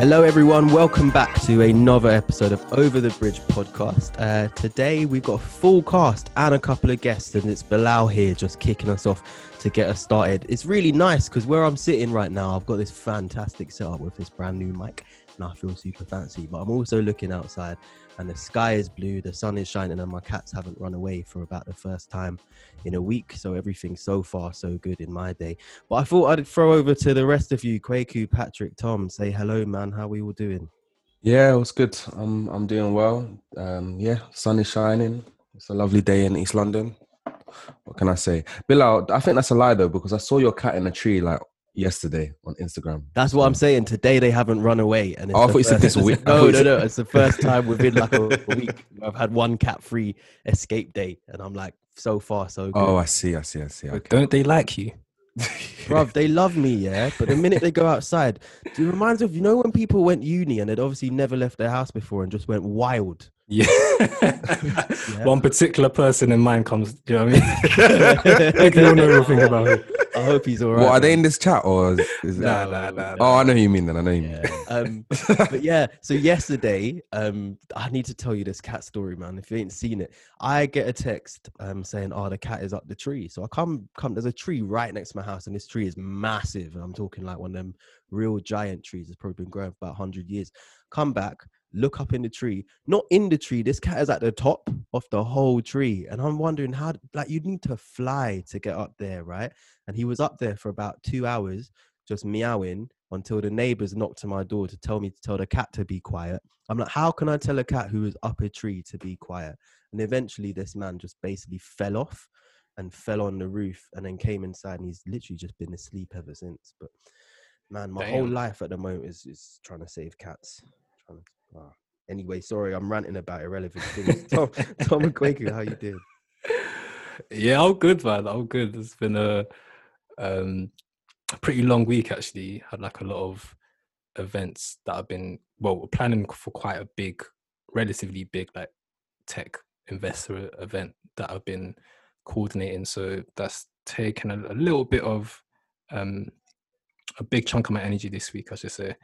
Hello, everyone. Welcome back to another episode of Over the Bridge podcast. Uh, today, we've got a full cast and a couple of guests, and it's Bilal here just kicking us off to get us started. It's really nice because where I'm sitting right now, I've got this fantastic setup with this brand new mic, and I feel super fancy. But I'm also looking outside, and the sky is blue, the sun is shining, and my cats haven't run away for about the first time in a week. So everything's so far so good in my day. But I thought I'd throw over to the rest of you, Kwaku, Patrick, Tom. Say hello, man. How we all doing? Yeah, it was good. I'm I'm doing well. Um, yeah, sun is shining. It's a lovely day in East London. What can I say, Bilal? I think that's a lie though because I saw your cat in a tree like yesterday on Instagram. That's what I'm saying. Today they haven't run away, and it's Oh, I thought you said this week. I No, no, no. It's the first time within like a, a week I've had one cat-free escape day, and I'm like, so far so good. Oh, I see. I see. I see. Okay. Don't they like you? Bruv, they love me, yeah. But the minute they go outside, it reminds me of you know when people went uni and they'd obviously never left their house before and just went wild. Yeah. One particular person in mind comes. Do you know what I mean? Make you don't know everything about it. I hope he's all right. What are they in this chat or is, is it? Nah, nah, nah. Oh, I know who you mean. Then I know who you mean. Yeah. Um, but yeah, so yesterday, um, I need to tell you this cat story, man. If you ain't seen it, I get a text um saying, "Oh, the cat is up the tree." So I come, come. There's a tree right next to my house, and this tree is massive. I'm talking like one of them real giant trees. It's probably been growing for about hundred years. Come back, look up in the tree. Not in the tree. This cat is at the top of the whole tree, and I'm wondering how. Like you'd need to fly to get up there, right? And he was up there for about two hours, just meowing until the neighbors knocked on my door to tell me to tell the cat to be quiet. I'm like, how can I tell a cat who is up a tree to be quiet? And eventually, this man just basically fell off and fell on the roof and then came inside and he's literally just been asleep ever since. But man, my whole life at the moment is, is trying to save cats. Ah. Anyway, sorry, I'm ranting about irrelevant things. Tom, Tom and Kwaku, how you doing? Yeah, I'm good, man. I'm good. It's been a um pretty long week actually. Had like a lot of events that I've been well planning for quite a big, relatively big like tech investor event that I've been coordinating. So that's taken a, a little bit of um a big chunk of my energy this week, I should say.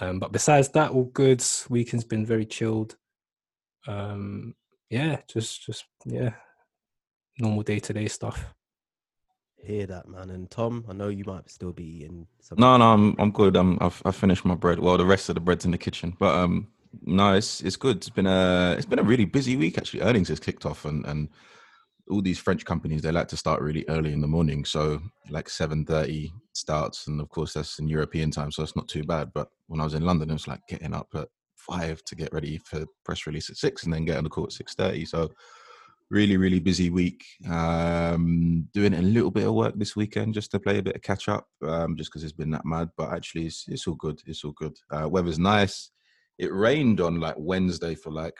Um, but besides that, all good. Weekend's been very chilled. Um, yeah, just just yeah, normal day to day stuff. Hear that, man. And Tom, I know you might still be in some. No, no, I'm I'm good. I'm I've I finished my bread. Well, the rest of the bread's in the kitchen, but um, no, it's it's good. It's been a it's been a really busy week actually. Earnings has kicked off, and and all these French companies they like to start really early in the morning. So like seven thirty starts, and of course that's in European time, so it's not too bad. But when I was in London, it was like getting up at five to get ready for press release at six, and then get on the call at six thirty. So really really busy week um doing a little bit of work this weekend just to play a bit of catch up um just because it's been that mad but actually it's, it's all good it's all good uh weather's nice it rained on like wednesday for like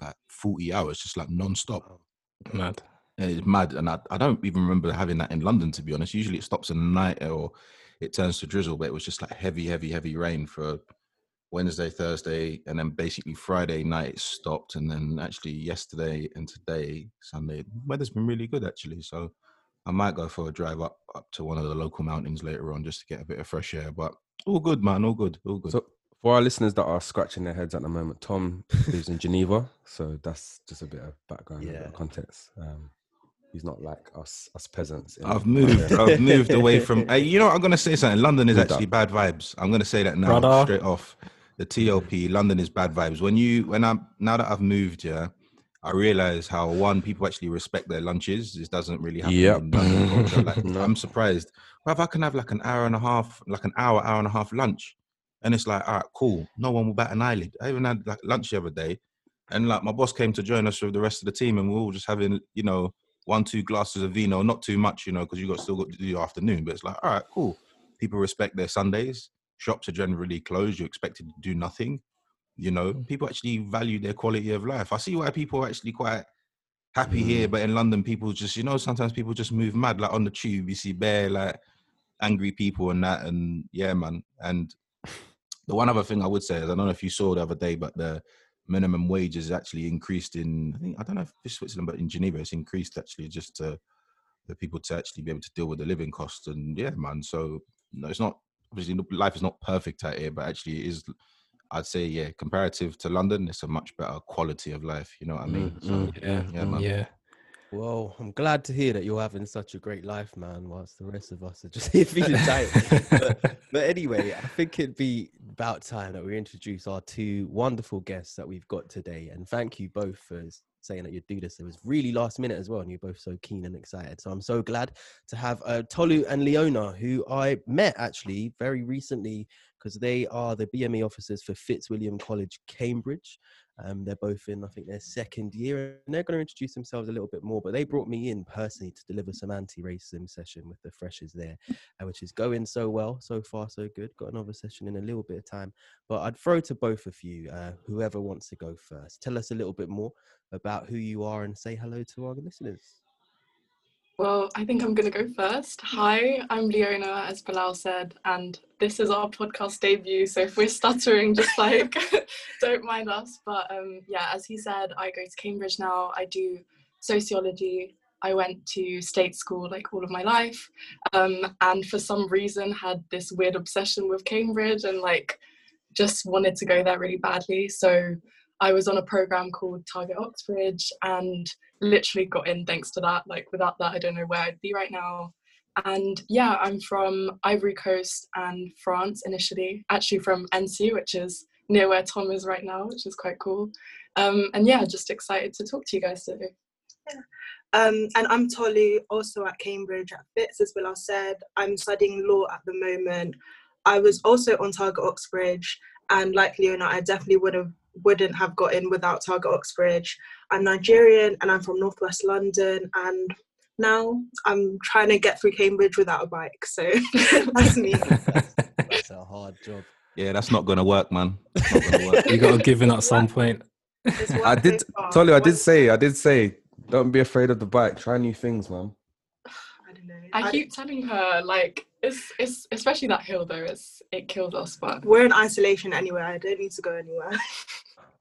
like 40 hours just like non-stop Mad. it's mad and I, I don't even remember having that in london to be honest. Usually it stops in the night or it turns to drizzle but it was just like heavy heavy heavy rain for wednesday thursday and then basically friday night it stopped and then actually yesterday and today sunday weather's been really good actually. So i might go for a drive up up to one of the local mountains later on just to get a bit of fresh air but all good man all good all good. So for our listeners that are scratching their heads at the moment, Tom lives in Geneva, so that's just a bit of background, a bit Yeah. of context. Um, he's not like us, us peasants. in- I've moved. I've moved away from. Hey, you know, what? I'm gonna say something. London is Moved actually bad vibes. I'm gonna say that now, Brother. straight off. The TLP, London is bad vibes. When you, when I'm now that I've moved, yeah, I realize how one people actually respect their lunches. This doesn't really happen. Yep. in Like, No. I'm surprised. Well, if I can have like an hour and a half, like an hour, hour and a half lunch, and it's like, all right, cool. No one will bat an eyelid. I even had like lunch the other day, and like my boss came to join us with the rest of the team, and we are all just having, you know, one, two glasses of vino, not too much, you know, because you got still got to do your afternoon. But it's like, all right, cool. People respect their Sundays. Shops are generally closed. You're expected to do nothing. You know, mm. people actually value their quality of life. I see why people are actually quite happy here, mm. but in London, people just, you know, sometimes people just move mad. Like on the tube, you see bare like angry people and that, and yeah, man. And the one other thing I would say is, I don't know if you saw the other day, but the minimum wage is actually increased in. I think I don't know if it's Switzerland, but in Geneva, it's increased actually just to the people to actually be able to deal with the living costs. And yeah, man. So no, it's not obviously life is not perfect out here, but actually it is. I'd say yeah, comparative to London, it's a much better quality of life. You know what I mean? Mm, So, mm, Yeah, yeah, man. yeah. Well, I'm glad to hear that you're having such a great life, man, whilst the rest of us are just here feeling tight. but, but anyway, I think it'd be about time that we introduce our two wonderful guests that we've got today. And thank you both for saying that you'd do this. It was really last minute as well, and you're both so keen and excited. So I'm so glad to have uh, Tolu and Leona, who I met actually very recently because they are the BME officers for Fitzwilliam College, Cambridge. Um, they're both in, I think, their second year, and they're going to introduce themselves a little bit more. But they brought me in personally to deliver some anti-racism session with the freshers there, uh, which is going so well, so far so good. Got another session in a little bit of time, but I'd throw to both of you, uh, whoever wants to go first. Tell us a little bit more about who you are and say hello to our listeners. Well, I think I'm going to go first. Hi, I'm Leona, as Bilal said, and this is our podcast debut. So if we're stuttering, just like don't mind us. But um, yeah, as he said, I go to Cambridge now. I do sociology. I went to state school like all of my life, um, and for some reason had this weird obsession with Cambridge and like just wanted to go there really badly. So I was on a program called Target Oxbridge and literally got in thanks to that. Like without that, I don't know where I'd be right now. And yeah, I'm from Ivory Coast and France initially, actually from Annecy, which is near where Tom is right now, which is quite cool. Um, and yeah, just excited to talk to you guys today. Um, and I'm Tolu, also at Cambridge at Fitz, as Bilal said. I'm studying law at the moment. I was also on Target Oxbridge, and like Leona, I definitely would have wouldn't have got in without Target Oxbridge. I'm Nigerian and I'm from Northwest London, and now I'm trying to get through Cambridge without a bike. So that's me. That's a hard job. Yeah, that's not gonna work, man. Gonna work. You got to give in at some point. I did, so far. Tolu. I did say, I did say, don't be afraid of the bike. Try new things, man. I know. I I- keep telling her like it's it's especially that hill though, it's it kills us, but we're in isolation anyway. I don't need to go anywhere.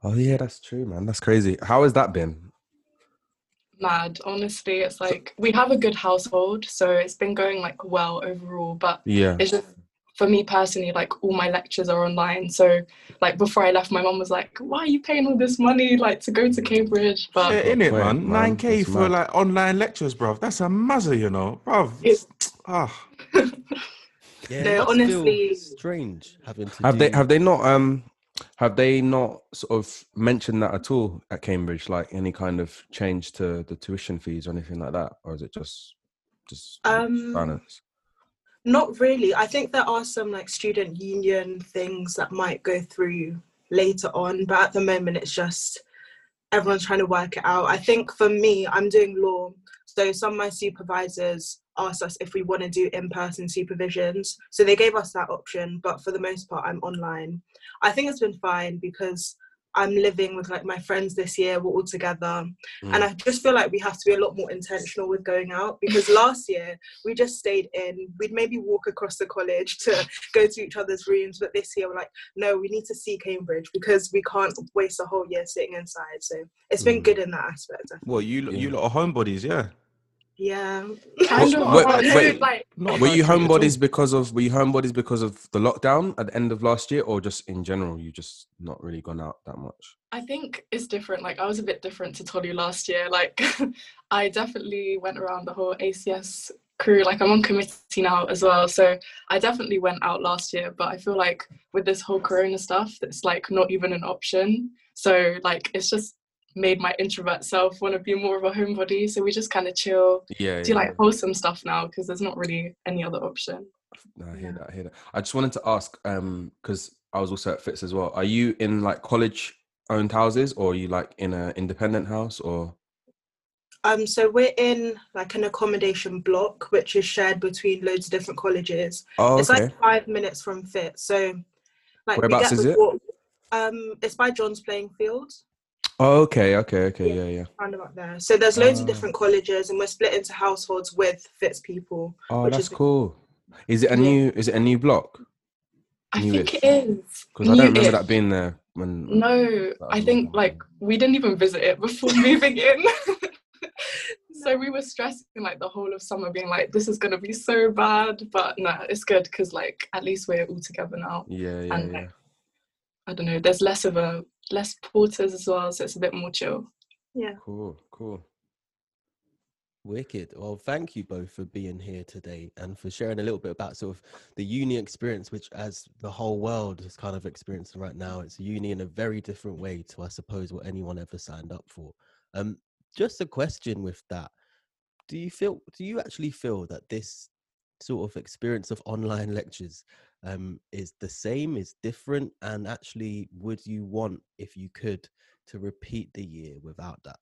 Oh yeah, that's true, man. That's crazy. How has that been? mad. Honestly, it's like we have a good household, so it's been going like well overall, but Yeah. it's just for me personally like all my lectures are online so like before i left my mom was like why are you paying all this money like to go to cambridge but Yeah, in it, man. man, Nine k for mad. like online lectures, bro. That's a mazza, you know, bro. It's- Ah, Yeah, No, it must feel honestly- strange having to Have they have they not um have they not sort of mentioned that at all at Cambridge? Like any kind of change to the tuition fees or anything like that, or is it just just Um, balance? Not really. I think there are some like student union things that might go through later on, but at the moment it's just everyone's trying to work it out. I think for me, I'm doing law, so some of my supervisors asked us if we want to do in-person supervisions. So they gave us that option, but for the most part, I'm online. I think it's been fine because I'm living with like my friends this year. We're all together, and I just feel like we have to be a lot more intentional with going out because last year we just stayed in. We'd maybe walk across the college to go to each other's rooms, but this year we're like, no, we need to see Cambridge because we can't waste a whole year sitting inside. So it's been Mm. good in that aspect. I well, you lot- you Yeah. lot are homebodies, yeah. Yeah. kind of wait, but wait. like Were you at all. homebodies because of were you homebodies because of the lockdown at the end of last year, or just in general you just not really gone out that much? I think it's different. Like I was a bit different to Tolu last year. Like I definitely went around the whole ACS crew. Like I'm on committee now as well. So I definitely went out last year. But I feel like with this whole corona stuff, it's like not even an option. So like it's just made my introvert self want to be more of a homebody. So we just kind of chill, Yeah, do like wholesome stuff now because there's not really any other option. No, I hear that. I hear that. I just wanted to ask, um, because I was also at Fitz as well. Are you in like college owned houses, or are you like in an independent house, or? Um, so we're in like an accommodation block, which is shared between loads of different colleges. Oh, It's like five minutes from Fit. So like Whereabouts we get is the it? walk- Um, it's by John's playing field. Oh, okay, okay, okay, yeah, yeah. round about there. So there's loads Ah. of different colleges, and we're split into households with Fitz people. Oh, Which that's is- cool. Is it a new? Is it a new block? I Newish. think it is. Because I don't remember Newish. that being there when. No, I think like we didn't even visit it before moving in. so we were stressing like the whole of summer, being like, "This is gonna be so bad," but no, it's good because like at least we're all together now. Yeah, yeah, And, yeah. like, I don't know. There's less of a less porters as well, so it's a bit more chill. Yeah. Cool, cool. Wicked. Well, thank you both for being here today and for sharing a little bit about sort of the uni experience, which, as the whole world is kind of experiencing right now, it's uni in a very different way to, I suppose, what anyone ever signed up for. Um, just a question with that: Do you feel? Do you actually feel that this sort of experience of online lectures um, is the same, is different, and actually, would you want, if you could, to repeat the year without that?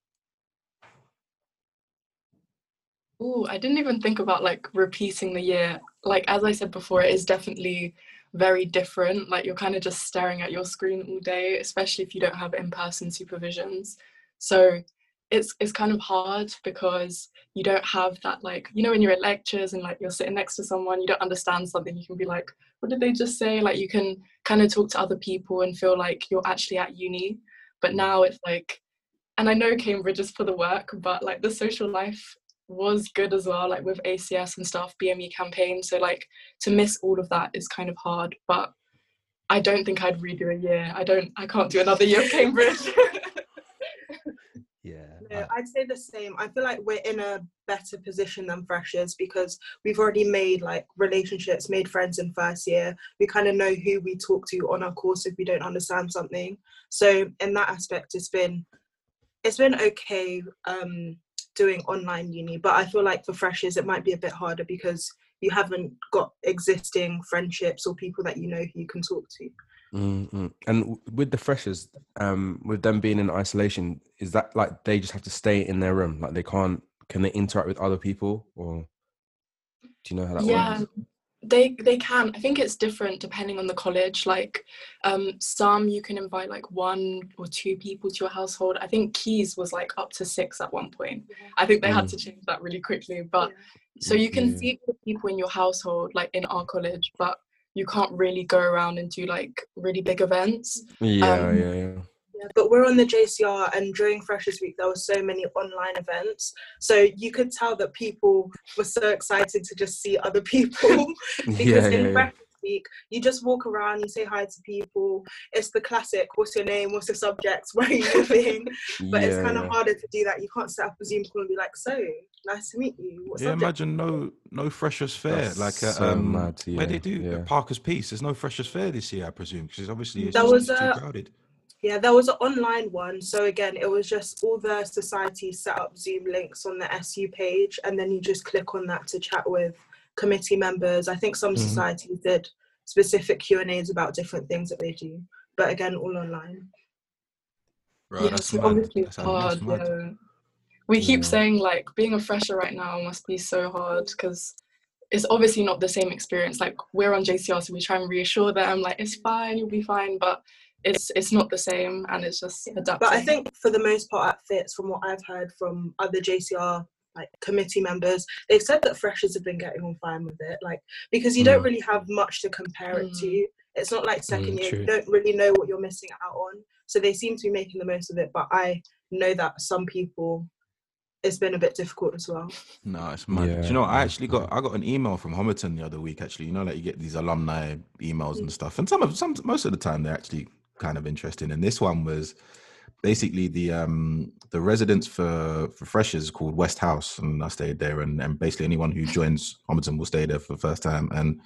Oh, I didn't even think about like repeating the year. Like as I said before, it is definitely very different. Like you're kind of just staring at your screen all day, especially if you don't have in-person supervisions. So it's it's kind of hard because you don't have that like you know when you're at lectures and like you're sitting next to someone you don't understand something you can be like what did they just say like you can kind of talk to other people and feel like you're actually at uni but now it's like and I know Cambridge is for the work but like the social life was good as well, like with ACS and stuff, BME campaign. So like to miss all of that is kind of hard. But I don't think I'd redo a year. I don't. I can't do another year of Cambridge. No, I'd say the same. I feel like we're in a better position than freshers because we've already made like relationships, made friends in first year. We kind of know who we talk to on our course if we don't understand something. So in that aspect, it's been it's been okay um, doing online uni, but I feel like for freshers it might be a bit harder because you haven't got existing friendships or people that you know who you can talk to. Mm-mm. And with the freshers, um, with them being in isolation, is that like they just have to stay in their room? Like they can't? Can they interact with other people, or do you know how that works? yeah, works? they they can. I think it's different depending on the college. Like um, some you can invite like one or two people to your household. I think Caius was like up to six at one point. I think they had Mm. to change that really quickly. But so you can Yeah. see the people in your household, like in our college, but you can't really go around and do like really big events. Yeah, um, yeah, yeah. Yeah, but we're on the JCR, and during Freshers Week, there were so many online events. So you could tell that people were so excited to just see other people because yeah, in yeah, yeah. Freshers Week, you just walk around, you say hi to people. It's the classic what's your name, what's your subject, where are you living? But it's kind of yeah. harder to do that. You can't set up a Zoom call and be like, so nice to meet you. What Yeah, subject? imagine no no freshers fair That's like uh, so um, mad, where they do yeah. Parker's Piece. There's no freshers fair this year, I presume, because obviously it's That just was, it's too uh, crowded. Yeah, there was an online one. So again, it was just all the societies set up Zoom links on the SU page, and then you just click on that to chat with committee members. I think some Mhm. societies did specific Q and A's about different things that they do, but again, all online. Right, yeah, that's so mad. obviously That's, it's hard. mad. Yeah. We keep Yeah. saying like being a fresher right now must be so hard because it's obviously not the same experience. Like we're on JCR, so we try and reassure them like it's fine, you'll be fine, but it's it's not the same, and it's just adapting. But I think for the most part, at Fitz, from what I've heard from other JCR like committee members, they've said that freshers have been getting on fine with it. Like because you don't Mm. really have much to compare it to. It's not like second Mm, year; true. you don't really know what you're missing out on. So they seem to be making the most of it. But I know that some people, it's been a bit difficult as well. No, it's mad. Do Yeah, you know, I actually got I got an email from Homerton the other week. Actually, you know, like you get these alumni emails and stuff, and some of some most of the time they're actually kind of interesting. And this one was basically the um the residence for for freshers called West House, and I stayed there. And, and basically anyone who joins Homerton will stay there for the first time. And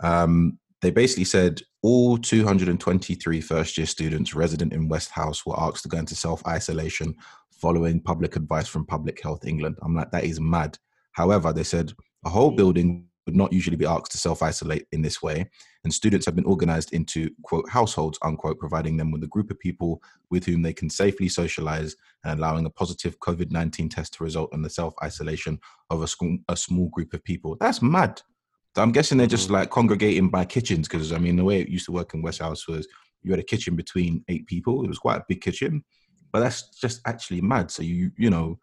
um they basically said all 223 first year students resident in West House were asked to go into self isolation following public advice from Public Health England. I'm like, that is mad. However, they said a whole building would not usually be asked to self isolate in this way, and students have been organized into quote households unquote, providing them with a group of people with whom they can safely socialize and allowing a positive COVID 19 test to result in the self isolation of a, school, a small group of people. That's mad. So I'm guessing they're just Mhm. like congregating by kitchens because I mean, the way it used to work in West House was you had a kitchen between eight people. It was quite a big kitchen, but that's just actually mad. So you you know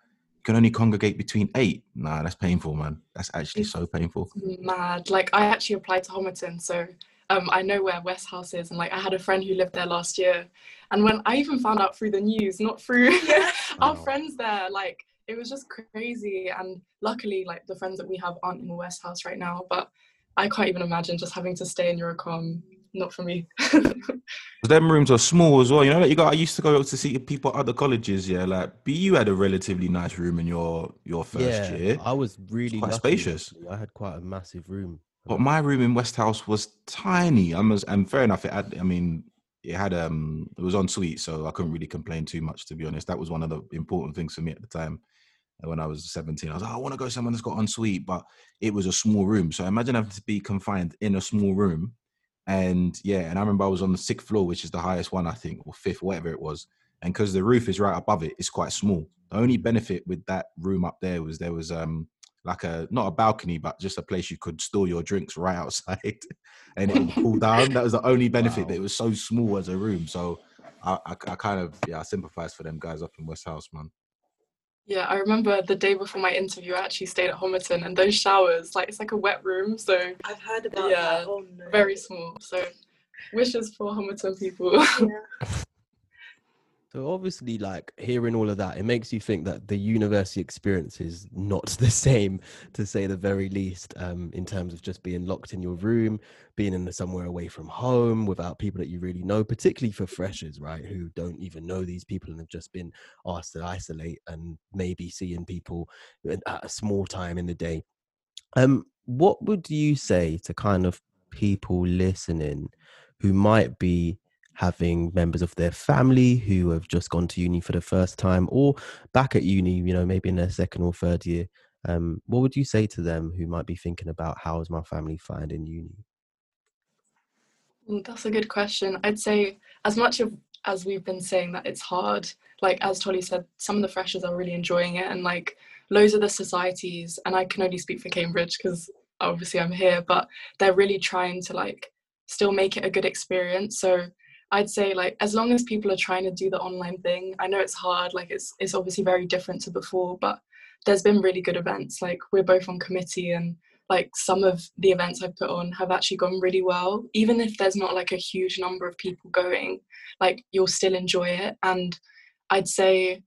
can only congregate between eight. Nah, that's painful, man. That's actually so painful. mad. Like I actually applied to Homerton, so um, I know where West House is, and like I had a friend who lived there last year, and when I even found out through the news, not through our Wow. friends there, like it was just crazy. And luckily, like the friends that we have aren't in the West House right now, but I can't even imagine just having to stay in Eurocom. Not for me. Them rooms are small as well. You know, like you got. I used to go to see people at other colleges. Yeah, like BU had a relatively nice room in your your first yeah, year, I was really quite lucky, spacious. actually. I had quite a massive room. but my room in West House was tiny. I was, and fair enough. It had. I mean, it had. Um, it was en suite, so I couldn't really complain too much. To be honest, that was one of the important things for me at the time. When I was 17, I was like, I want to go somewhere that's got en suite, but it was a small room. So imagine having to be confined in a small room. And yeah, and I remember I was on the sixth floor, which is the highest one, I think, or fifth, whatever it was. And because the roof is right above it, it's quite small. The only benefit with that room up there was there was um like a not a balcony, but just a place you could store your drinks right outside, and it would cool down. That was the only benefit. That it was so small as a room. So I, I, I kind of yeah, I sympathize for them guys up in West House, man. Yeah, I remember the day before my interview, I actually stayed at Homerton, and those showers, like it's like a wet room, so I've heard about Yeah, that. Oh no. very small. So wishes for Homerton people. Yeah. So obviously, like hearing all of that, it makes you think that the university experience is not the same, to say the very least, um, in terms of just being locked in your room, being in somewhere away from home without people that you really know, particularly for freshers, right, who don't even know these people and have just been asked to isolate and maybe seeing people at a small time in the day. Um, what would you say to kind of people listening who might be having members of their family who have just gone to uni for the first time or back at uni, you know, maybe in their second or third year. Um, what would you say to them who might be thinking about how is my family finding uni? That's a good question. I'd say as much of as we've been saying that it's hard, like as Tolly said, some of the freshers are really enjoying it and like loads of the societies, and I can only speak for Cambridge because obviously I'm here, but they're really trying to like still make it a good experience. So I'd say like as long as people are trying to do the online thing, I know it's hard, like it's it's obviously very different to before, but there's been really good events. Like we're both on committee and like some of the events I've put on have actually gone really well. Even if there's not like a huge number of people going, like you'll still enjoy it. And I'd say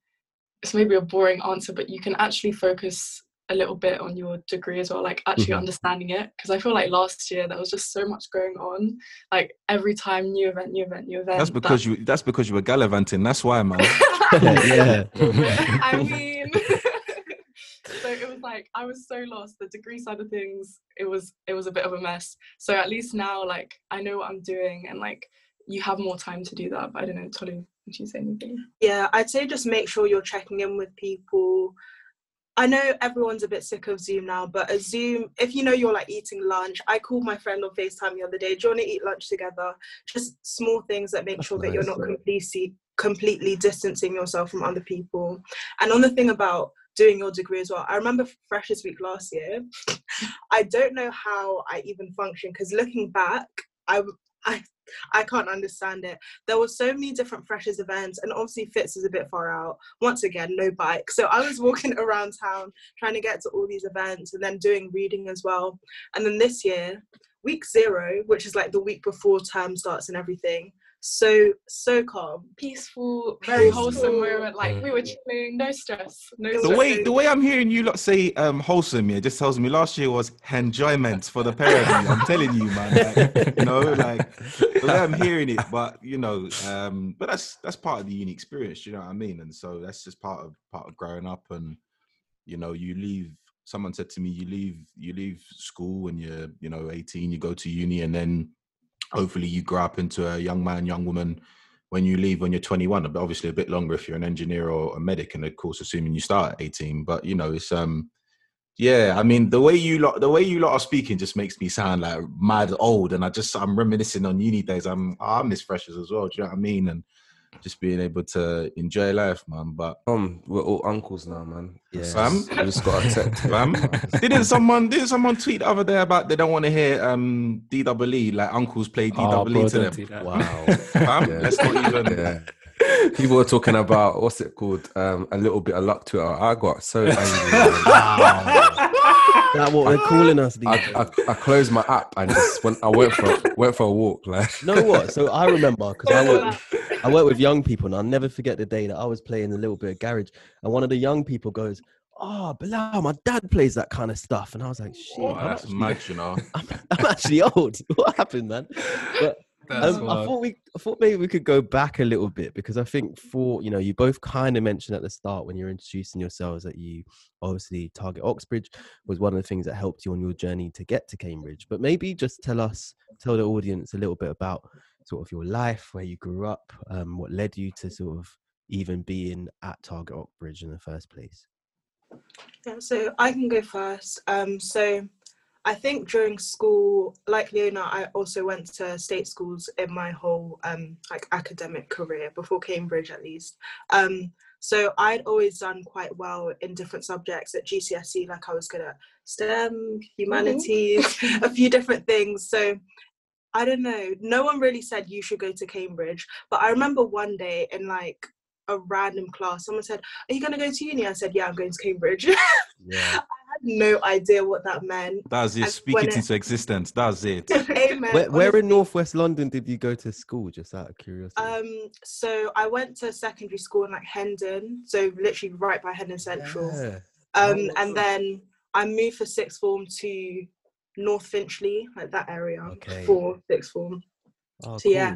it's maybe a boring answer, but you can actually focus a little bit on your degree as well, like actually Mhm. understanding it. Because I feel like last year there was just so much going on. Like every time, new event, new event, new event. That's because you. That's because you were gallivanting. That's why, man. yeah. I mean, so it was like I was so lost. The degree side of things, it was it was a bit of a mess. So at least now, like I know what I'm doing, and like you have more time to do that. But I don't know, Tolly, would you say anything? Yeah, I'd say just make sure you're checking in with people. I know everyone's a bit sick of Zoom now, but a Zoom, if you know you're like eating lunch, I called my friend on FaceTime the other day. Do you want to eat lunch together? Just small things that make That's sure that you're not completely completely distancing yourself from other people. And on the thing about doing your degree as well, I remember Freshers Week last year. I don't know how I even functioned because looking back, I I I can't understand it. There were so many different freshers events and obviously fitz is a bit far out. Once again no bike. So i was walking around town trying to get to all these events and then doing reading as well. And then this year week zero which is like the week before term starts and everything so so calm Peaceful, very wholesome moment. Like we were chilling, no stress, no The The stress. way the way I'm hearing you lot say um, wholesome, yeah, just tells me last year was enjoyment for the pair of you. I'm telling you, man. Like, you know, like the way I'm hearing it, but you know, um, but that's that's part of the uni experience. You know what I mean? And so that's just part of part of growing up. And you know, you leave. Someone said to me, you leave you leave school when you're you know 18, you go to uni, and then hopefully you grow up into a young man, young woman when you leave when you're 21 but obviously a bit longer if you're an engineer or a medic and of course assuming you start at 18 but you know it's um yeah i mean the way you lot the way you lot are speaking just makes me sound like mad old and i just i'm reminiscing on uni days. I'm i miss freshers as well do you know what i mean? And just being able to enjoy life man but Um, we're all uncles now, man. Yeah. Fam? I just got a text. fam didn't someone didn't someone tweet the other day about they don't want to hear um DWE like uncles play Oh, DWE bro, to don't them. Wow. fam Yeah. let's not even Yeah. People were talking about what's it called? Um, a little bit of luck to it. I got so angry. man. that what they're calling us these I, days. I, I closed my app and just went. I went for went for a walk. Like know what? So I remember because I work. I work with young people, and I'll never forget the day that I was playing a little bit of garage, and one of the young people goes, "Oh, Bilal, my dad plays that kind of stuff," and I was like, "Shit, Oh, that's actually, mad, you know. I'm, I'm actually old. What happened, man?" But um, I thought we, I thought maybe we could go back a little bit because I think for you know, you both kind of mentioned at the start when you're introducing yourselves that you obviously target Oxbridge was one of the things that helped you on your journey to get to Cambridge. But maybe just tell us, tell the audience a little bit about sort of your life, where you grew up, um, what led you to sort of even being at Target Oxbridge in the first place. Yeah, so I can go first. Um, so I think during school, like Leona, I also went to state schools in my whole um, like academic career before Cambridge, at least. Um, so I'd always done quite well in different subjects at GCSE. Like I was good at STEM, humanities, a few different things. So I don't know. No one really said you should go to Cambridge, but I remember one day in like a random class, someone said, "Are you going to go to uni?" I said, "Yeah, I'm going to Cambridge." Yeah. No idea what that meant. That's it. And Speak it it- into existence. That's it. Amen. Where, where in. Northwest London did you go to school? Just out of curiosity. Um, so I went to secondary school in like Hendon, so literally right by Hendon Central. Yeah. Um, Oh, and then I moved for sixth form to North Finchley, like that area, Okay. for sixth form. Oh, So, yeah.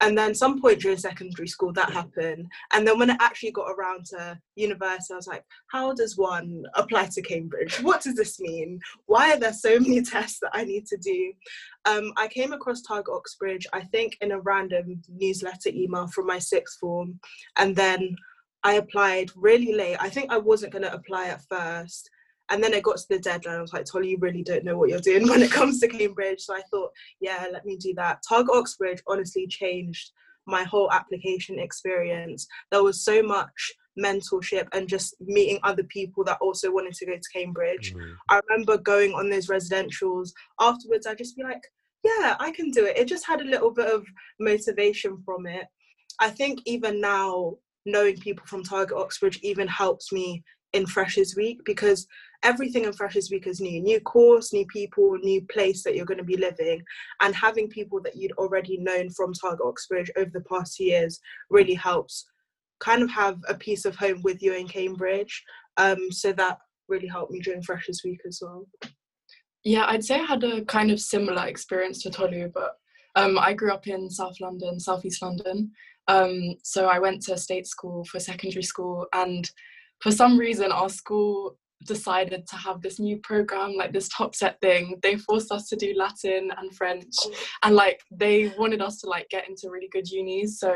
And then some point during secondary school that happened. And then when I actually got around to university, I was like, how does one apply to Cambridge? What does this mean? Why are there so many tests that I need to do? Um, I came across Target Oxbridge, I think, in a random newsletter email from my sixth form. And then I applied really late. I think I wasn't going to apply at first. And then it got to the deadline. I was like, Tolly, you really don't know what you're doing when it comes to Cambridge. So I thought, yeah, let me do that. Target Oxbridge honestly changed my whole application experience. There was so much mentorship and just meeting other people that also wanted to go to Cambridge. Mm. I remember going on those residentials. Afterwards, I'd just be like, yeah, I can do it. It just had a little bit of motivation from it. I think even now, knowing people from Target Oxbridge even helps me in Freshers Week because everything in Freshers Week is new new course, new people, new place that you're going to be living. And having people that you'd already known from Target Oxbridge over the past years really helps kind of have a piece of home with you in Cambridge. Um, so that really helped me during Freshers Week as well. Yeah, I'd say I had a kind of similar experience to Tolu, but um, I grew up in South London, Southeast London. Um, so I went to state school for secondary school, and for some reason, our school decided to have this new program, like this top set thing. They forced us to do Latin and French, and like they wanted us to like get into really good unis. So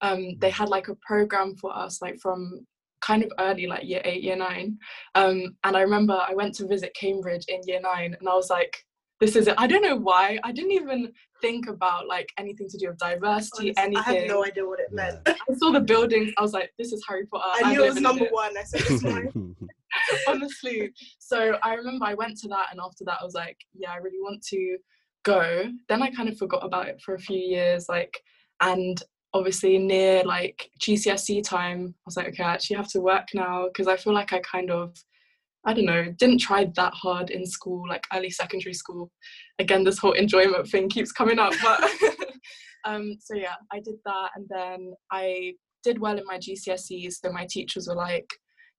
um, they had like a program for us, like from kind of early, like year eight, year nine. Um, and I remember I went to visit Cambridge in year nine, and I was like, "This is it." I don't know why. I didn't even think about like anything to do with diversity, Honestly, I anything. have no idea what it meant. I saw the buildings. I was like, "This is Harry Potter." I I'm knew it was living in number one. I said, it's mine. honestly. So I remember I went to that, and after that, I was like, yeah, I really want to go. Then I kind of forgot about it for a few years, like, and obviously near like GCSE time, I was like, okay, I actually have to work now because I feel like I kind of, I don't know, didn't try that hard in school, like early secondary school. Again, this whole enjoyment thing keeps coming up, but um, so yeah, I did that, and then I did well in my GCSEs. So my teachers were like,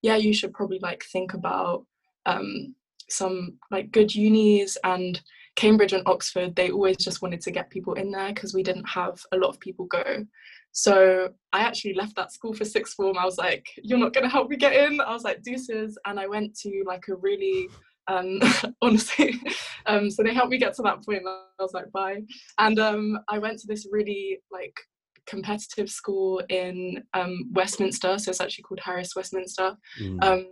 yeah, you should probably like think about um, some like good unis and Cambridge and Oxford. They always just wanted to get people in there because we didn't have a lot of people go. So I actually left that school for sixth form. I was like, you're not gonna help me get in. I was like, deuces, and I went to like a really um honestly um so they helped me get to that point i was like bye and um i went to this really like competitive school in um, Westminster, so it's actually called Harris Westminster. Mm. Um,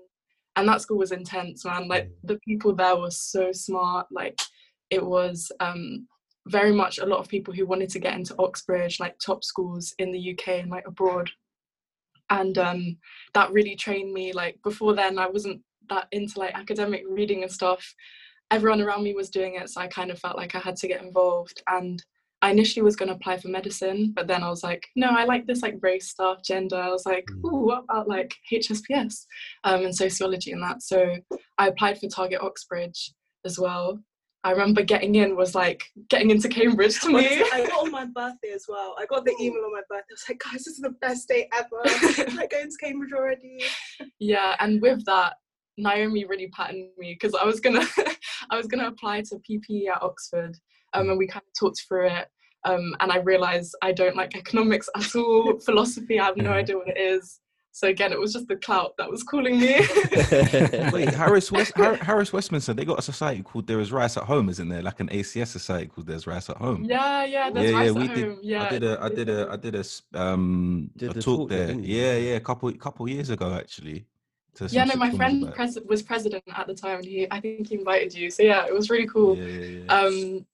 and that school was intense, man. Like the people there were so smart. Like it was um, very much a lot of people who wanted to get into Oxbridge, like top schools in the UK and like abroad. And um, that really trained me. Like before then, I wasn't that into like academic reading and stuff. Everyone around me was doing it, so I kind of felt like I had to get involved. And I initially was going to apply for medicine, but then I was like, no, I like this like race stuff, gender. I was like, Mm. ooh, what about like HSPS um, and sociology and that? So I applied for Target Oxbridge as well. I remember getting in was like getting into Cambridge to me. I got on my birthday as well. I got the email on my birthday. I was like, guys, this is the best day ever. like going to Cambridge already. yeah, and with that, Naomi really patted me because I was gonna I was gonna apply to PPE at Oxford, um, and we kind of talked through it. Um, and I realized I don't like economics at all. Philosophy, I have no idea what it is. So again, it was just the clout that was calling me. Wait, Harris West, Har- Harris Westminster, they got a society called There Is Rice at Home, isn't there? Like an ACS society called There's Rice at Home. yeah, yeah, there's yeah, rice yeah, at we home. did. Yeah, I did a, I did a, I did a, um, Did a the talk talk there, there. Yeah, yeah, a couple, couple years ago actually. yeah, no, my friend pres- was president at the time, and he I think he invited you. So yeah, it was really cool. Yeah, yeah, yeah. um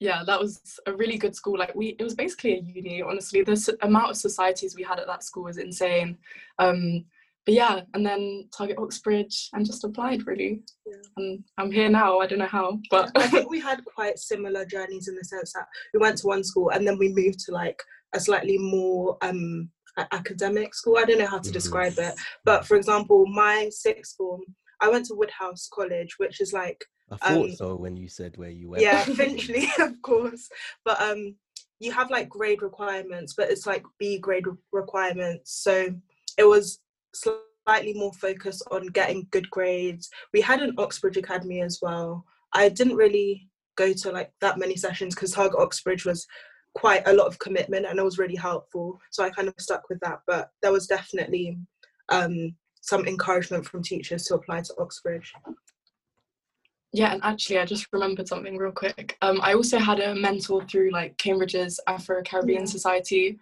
yeah that was a really good school like we it was basically a uni honestly the s- amount of societies we had at that school was insane um but yeah and then target oxbridge and just applied really Yeah. and i'm here now i don't know how but I think we had quite similar journeys in the sense that we went to one school and then we moved to like a slightly more um academic school. I don't know how to Mhm. describe it, but for example, my sixth form, I went to Woodhouse College, which is like I thought Um, so when you said where you went. yeah, Finchley, of course. But um, you have like grade requirements, but it's like B grade re- requirements. So it was slightly more focused on getting good grades. We had an Oxbridge Academy as well. I didn't really go to like that many sessions because Target Oxbridge was quite a lot of commitment and it was really helpful. So I kind of stuck with that. But there was definitely um, some encouragement from teachers to apply to Oxbridge. Yeah and actually i just remembered something real quick um i also had a mentor through like cambridge's afro-caribbean Yeah. society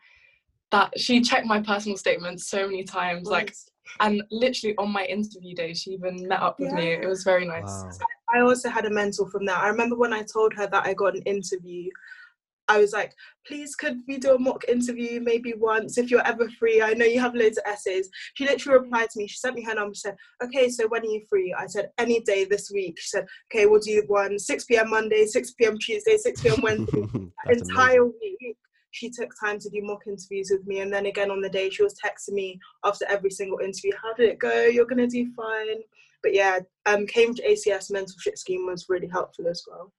that she checked my personal statements so many times like and literally on my interview day she even met up with me it was very nice Wow. I also had a mentor from that. I remember when I told her that I got an interview, I was like, please, could we do a mock interview maybe once if you're ever free? I know you have loads of essays. She literally replied to me. She sent me her number. She said, okay, so when are you free? I said, any day this week. She said, okay, we'll do one 6 p.m. Monday, 6 p.m. Tuesday, 6 p.m. Wednesday. Entire amazing. week she took time to do mock interviews with me and then again on the day she was texting me after every single interview how did it go you're gonna do fine but yeah um cambridge acs mentorship scheme was really helpful as well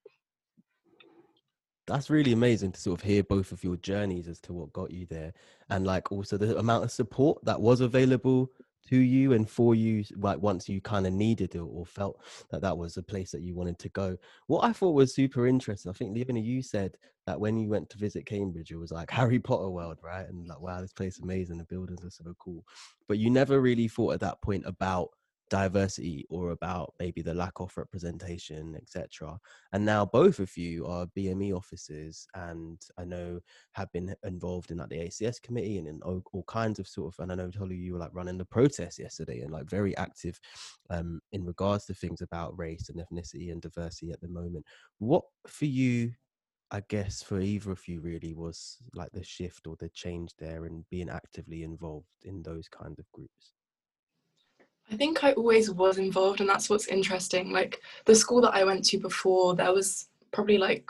That's really amazing to sort of hear both of your journeys as to what got you there, and like also the amount of support that was available to you and for you, like once you kind of needed it or felt that that was a place that you wanted to go. What I thought was super interesting, I think, Livina, you said that when you went to visit Cambridge, it was like Harry Potter world, right? And like, wow, this place is amazing. The buildings are so cool. But you never really thought at that point about diversity or about maybe the lack of representation, etc. And now both of you are BME officers, and I know have been involved in like the ACS committee and in all, all kinds of sort of. And I know Tolu, you were like running the protest yesterday and like very active um, in regards to things about race and ethnicity and diversity at the moment. What for you? I guess for either of you really was like the shift or the change there and being actively involved in those kind of groups. I think I always was involved, and that's what's interesting. Like the school that I went to before, there was probably like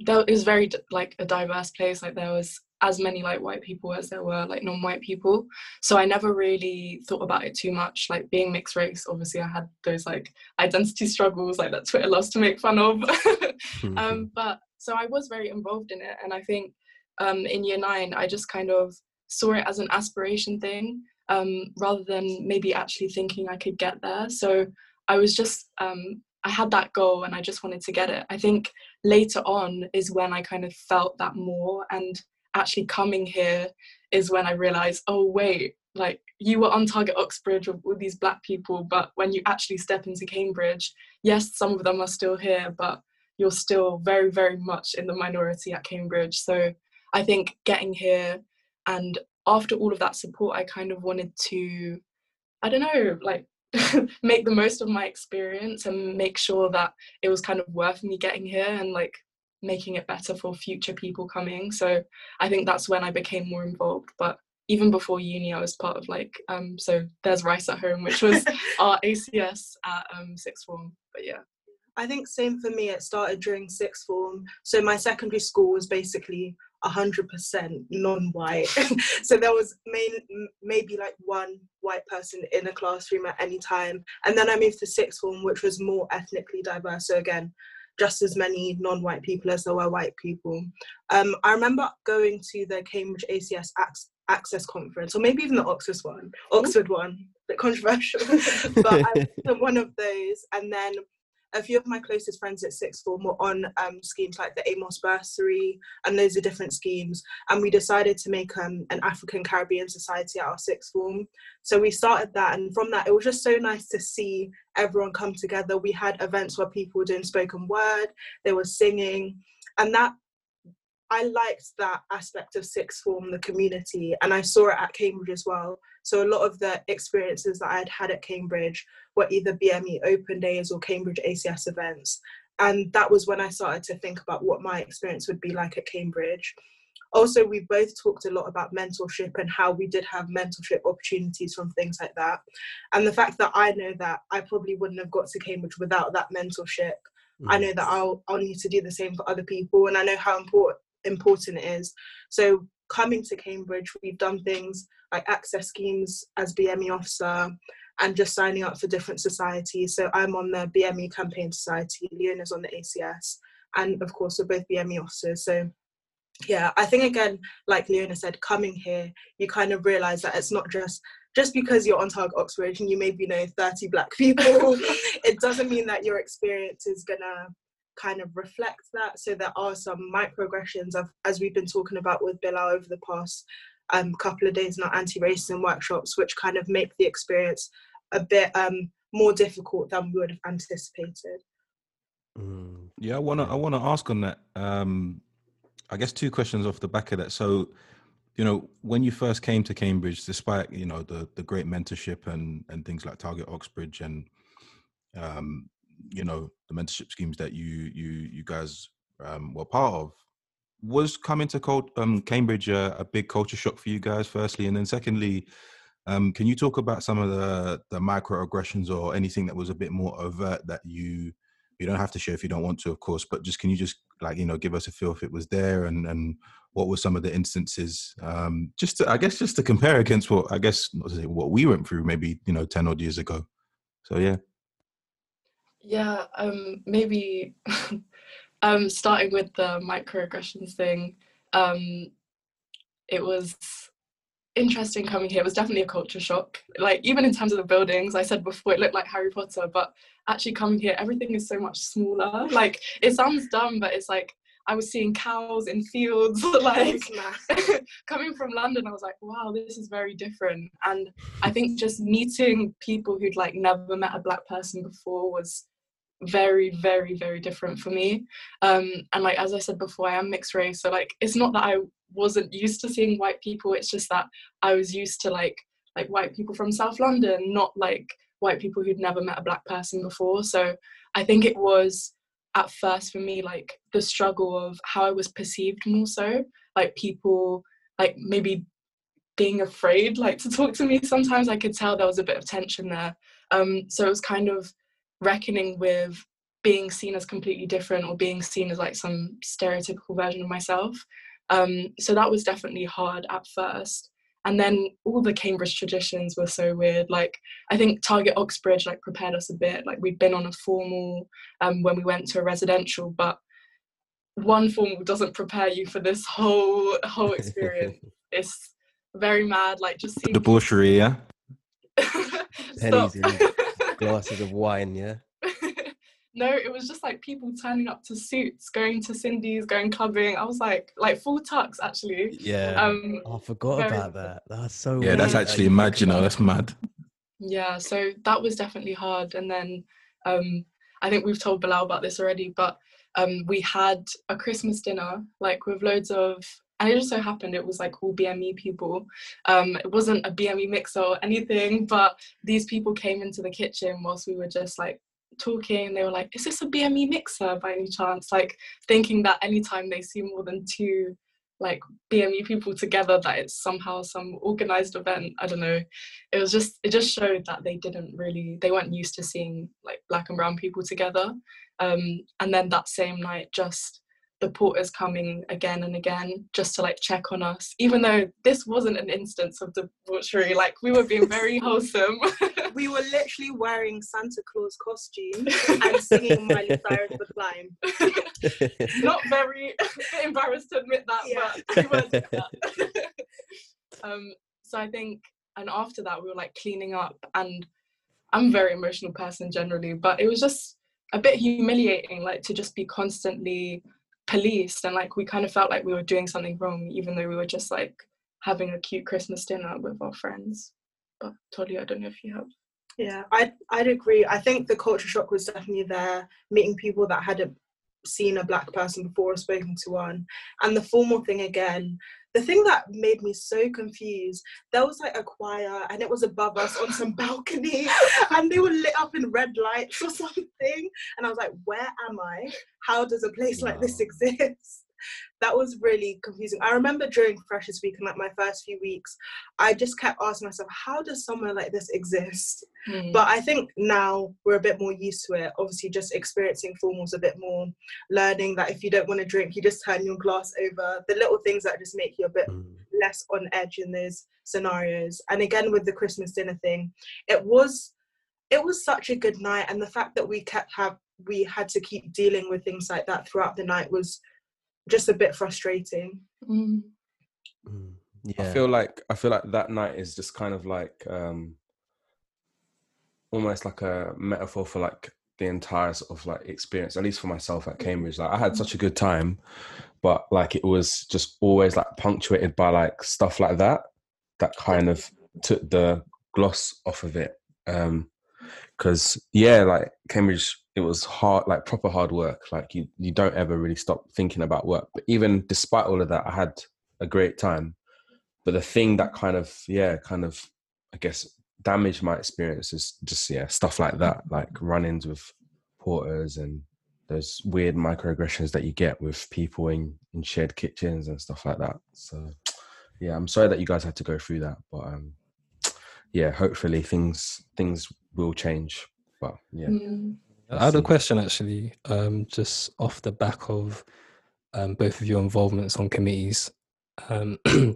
there it was very like a diverse place. Like there was as many like white people as there were like non-white people. So I never really thought about it too much. Like being mixed race, obviously I had those like identity struggles like that Twitter loves to make fun of. um, but so I was very involved in it, and I think um, in year nine I just kind of saw it as an aspiration thing um, rather than maybe actually thinking I could get there. So I was just, um, I had that goal and I just wanted to get it. I think later on is when I kind of felt that more, and actually coming here is when I realized, oh, wait, like you were on target Oxbridge with all these black people, but when you actually step into Cambridge, yes, some of them are still here, but you're still very, very much in the minority at Cambridge. So I think getting here and after all of that support, I kind of wanted to, I don't know, like make the most of my experience and make sure that it was kind of worth me getting here and like making it better for future people coming. So I think that's when I became more involved. But even before uni, I was part of like, um, so there's Rice at Home, which was our ACS at um, sixth form. But yeah. I think same for me. It started during sixth form. So my secondary school was basically 100% non-white. so there was main, maybe like one white person in a classroom at any time. And then I moved to sixth form, which was more ethnically diverse. So again, just as many non-white people as there were white people. Um, I remember going to the Cambridge ACS Access Conference, or maybe even the Oxford one, Oxford one, a bit controversial, but I was one of those. And then a few of my closest friends at sixth form were on um, schemes like the Amos Bursary and loads of different schemes. And we decided to make um, an African Caribbean society at our sixth form. So we started that, and from that, it was just so nice to see everyone come together. We had events where people were doing spoken word, they were singing, and that I liked that aspect of sixth form, the community, and I saw it at Cambridge as well. So a lot of the experiences that I had had at Cambridge were either BME open days or Cambridge ACS events. And that was when I started to think about what my experience would be like at Cambridge. Also, we both talked a lot about mentorship and how we did have mentorship opportunities from things like that. And the fact that I know that I probably wouldn't have got to Cambridge without that mentorship. Mm. I know that I'll I'll need to do the same for other people, and I know how important important it is. So coming to Cambridge, we've done things like access schemes as BME officer and just signing up for different societies. So I'm on the BME Campaign Society, Leona's on the ACS, and of course we're both BME officers. So yeah, I think again, like Leona said, coming here, you kind of realize that it's not just just because you're on Target Oxbridge and you maybe know 30 black people, it doesn't mean that your experience is gonna kind of reflect that. So there are some microaggressions of, as we've been talking about with Bilal over the past um, couple of days in our anti-racism workshops, which kind of make the experience a bit um, more difficult than we would have anticipated. Mm. Yeah, I wanna I wanna ask on that. Um, I guess two questions off the back of that. So, you know, when you first came to Cambridge, despite you know the the great mentorship and and things like Target Oxbridge and um, you know the mentorship schemes that you you you guys um, were part of was coming to um, Cambridge a, a, big culture shock for you guys firstly and then secondly um, can you talk about some of the the microaggressions or anything that was a bit more overt that you you don't have to share if you don't want to of course but just can you just like you know give us a feel if it was there and and what were some of the instances um, just to, i guess just to compare against what i guess what we went through maybe you know 10 odd years ago? So yeah. Yeah, um, maybe um, starting with the microaggressions thing, um, it was interesting coming here. It was definitely a culture shock. Like even in terms of the buildings, I said before it looked like Harry Potter, but actually coming here, everything is so much smaller. Like it sounds dumb, but it's like I was seeing cows in fields. like coming from London, I was like, wow, this is very different. And I think just meeting people who'd like never met a black person before was very very very different for me um and like as i said before i am mixed race so like it's not that i wasn't used to seeing white people it's just that i was used to like like white people from south london not like white people who'd never met a black person before. So i think it was at first for me like the struggle of how i was perceived more so. Like people like maybe being afraid like to talk to me. Sometimes i could tell there was a bit of tension there. Um so it was kind of reckoning with being seen as completely different or being seen as like some stereotypical version of myself. Um, so that was definitely hard at first. And then all the Cambridge traditions were so weird. Like I think Target Oxbridge like prepared us a bit. Like we'd been on a formal um, when we went to a residential, but one formal doesn't prepare you for this whole whole experience. it's very mad. Like just seeing debauchery, yeah. Pennies glasses of wine, yeah? No, it was just like people turning up to suits, going to Cindy's, going clubbing. I was like, like full tux actually. Yeah. Um, oh, I forgot very, about that. That's so. Yeah, weird. that's actually mad. You know, that's mad. Yeah, so that was definitely hard. And then um, I think we've told Bilal about this already, but um, we had a Christmas dinner like with loads of and it just so happened it was like all BME people. Um, it wasn't a BME mixer or anything, but these people came into the kitchen whilst we were just like talking. They were like, "Is this a BME mixer by any chance?" Like thinking that anytime they see more than two like BME people together, that it's somehow some organized event. I don't know. It was just it just showed that they didn't really they weren't used to seeing like black and brown people together. Um, and then that same night, just the porters coming again and again just to like check on us, even though this wasn't an instance of debauchery. Like we were being very wholesome. we were literally wearing Santa Claus costumes and singing Miley Cyrus the climb. Not very embarrassed to admit that, Yeah. but we were doing that. um, so I think, and after that, we were like cleaning up, and I'm a very emotional person generally, but it was just a bit humiliating, like to just be constantly policed, and like we kind of felt like we were doing something wrong, even though we were just like having a cute Christmas dinner with our friends. But Tolu, I don't know if you have. Yeah, I'd, I'd agree. I think the culture shock was definitely there, meeting people that hadn't seen a black person before or spoken to one. And the formal thing again, the thing that made me so confused, there was like a choir and it was above us on some balcony and they were lit up in red lights or something. And I was like, where am I? How does a place like this exist? That was really confusing. I remember during Freshers Week and like my first few weeks, I just kept asking myself, how does somewhere like this exist? Hmm. But I think now we're a bit more used to it. Obviously, just experiencing formals a bit more, learning that if you don't want to drink, you just turn your glass over. The little things that just make you a bit Mm. less on edge in those scenarios. And again, with the Christmas dinner thing, it was it was such a good night, and the fact that we kept have we had to keep dealing with things like that throughout the night was just a bit frustrating. Mm. Mm. I feel like I feel like that night is just kind of like um almost like a metaphor for like the entire sort of like experience, at least for myself at Cambridge. Like I had such a good time, but like it was just always like punctuated by like stuff like that that kind of took the gloss off of it. Um because yeah, like Cambridge, it was hard, like proper hard work. Like you, you don't ever really stop thinking about work. But even despite all of that, I had a great time. But the thing that kind of, yeah, kind of, I guess, damaged my experience is just yeah, stuff like that, like run-ins with porters and those weird microaggressions that you get with people in in shared kitchens and stuff like that. So yeah, I'm sorry that you guys had to go through that, but um, yeah, hopefully things things will change. But yeah, Mm. I had a question actually, um, just off the back of um, both of your involvements on committees, um, I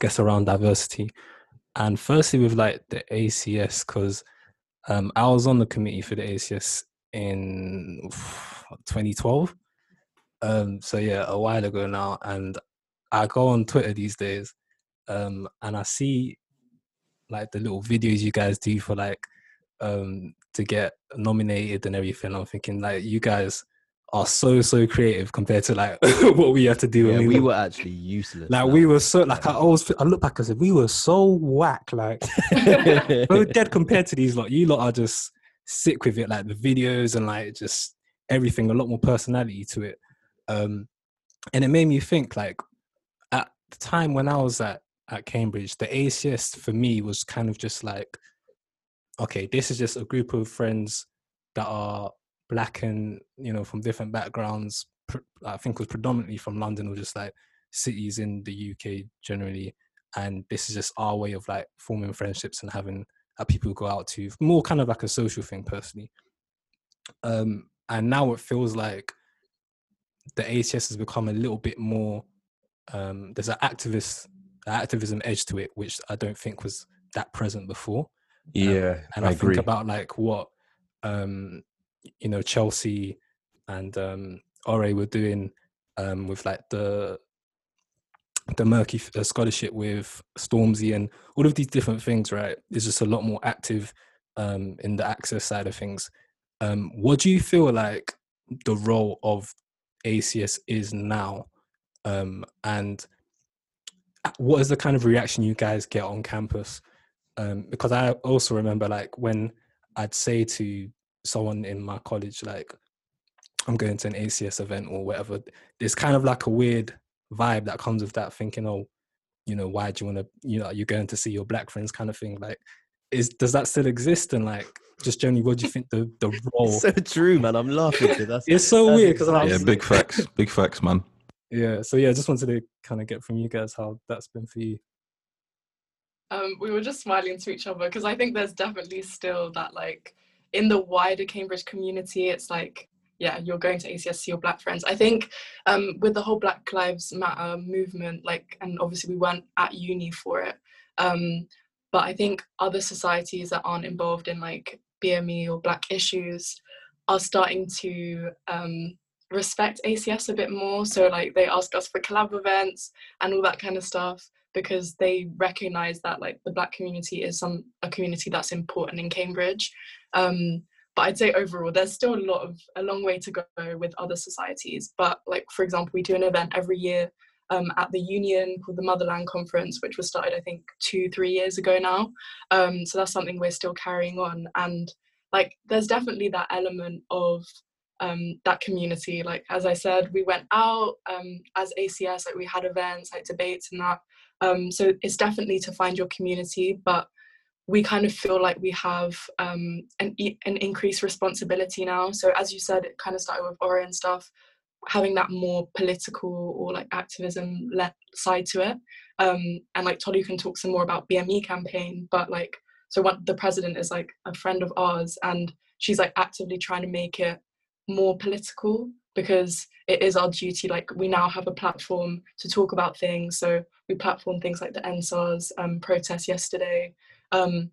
guess around diversity, and firstly with like the ACS, because um, I was on the committee for the ACS in 2012. Um, so yeah, a while ago now, and I go on Twitter these days, um, and I see like the little videos you guys do for like um to get nominated and everything. I'm thinking like you guys are so so creative compared to like what we had to do. Yeah, when we were were actually useless. like man. we were so like I always I look back and said we were so whack like so dead compared to these lot. You lot are just sick with it, like the videos and like just everything, a lot more personality to it. Um, and it made me think like at the time when I was at at Cambridge, the ACS for me was kind of just like, okay, this is just a group of friends that are black and you know from different backgrounds. I think was predominantly from London or just like cities in the UK generally, and this is just our way of like forming friendships and having uh, people go out to more kind of like a social thing personally. Um, and now it feels like the ACS has become a little bit more. Um, there's an activist activism edge to it, which I don't think was that present before. Yeah, And I, I, agree. think about like what um, you know Chelsea and um, Ore were doing um, with like the the Merky uh, scholarship with Stormzy and all of these different things. Right, is just a lot more active um, in the access side of things. Um, what do you feel like the role of ACS is now, um, and uh, what is the kind of reaction you guys get on campus? Um, because I also remember like when I'd say to someone in my college, like, I'm going to an ACS event or whatever, there's kind of like a weird vibe that comes with that thinking, oh, you know, why do you want to, you know, you're going to see your black friends kind of thing. Like, is does that still exist? And like, just generally, what do you think the, the role? It's so true, man. I'm laughing because that's It's so that's weird 'cause I'm Yeah, big facts, big facts, man. yeah. So yeah, I just wanted to kind of get from you guys how that's been for you. Um, we were just smiling to each other because I think there's definitely still that like in the wider Cambridge community, it's like yeah, you're going to ACS your black friends. I think um, with the whole Black Lives Matter movement, like, and obviously we weren't at uni for it, um, but I think other societies that aren't involved in like BME or Black issues are starting to um, respect ACS a bit more. So like they ask us for collab events and all that kind of stuff because they recognize that like the black community is some a community that's important in Cambridge. Um, but I'd say overall there's still a lot of a long way to go with other societies. But like for example, we do an event every year um, at the Union called the Motherland Conference, which was started I think two three years ago now. Um, so that's something we're still carrying on and like there's definitely that element of um, that community. Like as I said, we went out um, as ACS, like we had events, like debates and that. Um, so it's definitely to find your community, but we kind of feel like we have um, an an increased responsibility now. So as you said, it kind of started with Ore and stuff, having that more political or like activism let side to it. Um, and like Tolu can talk some more about BME campaign, but like so what the president is like a friend of ours and she's like actively trying to make it more political because it is our duty like we now have a platform to talk about things. So we platform things like the EndSARS um, protest yesterday um,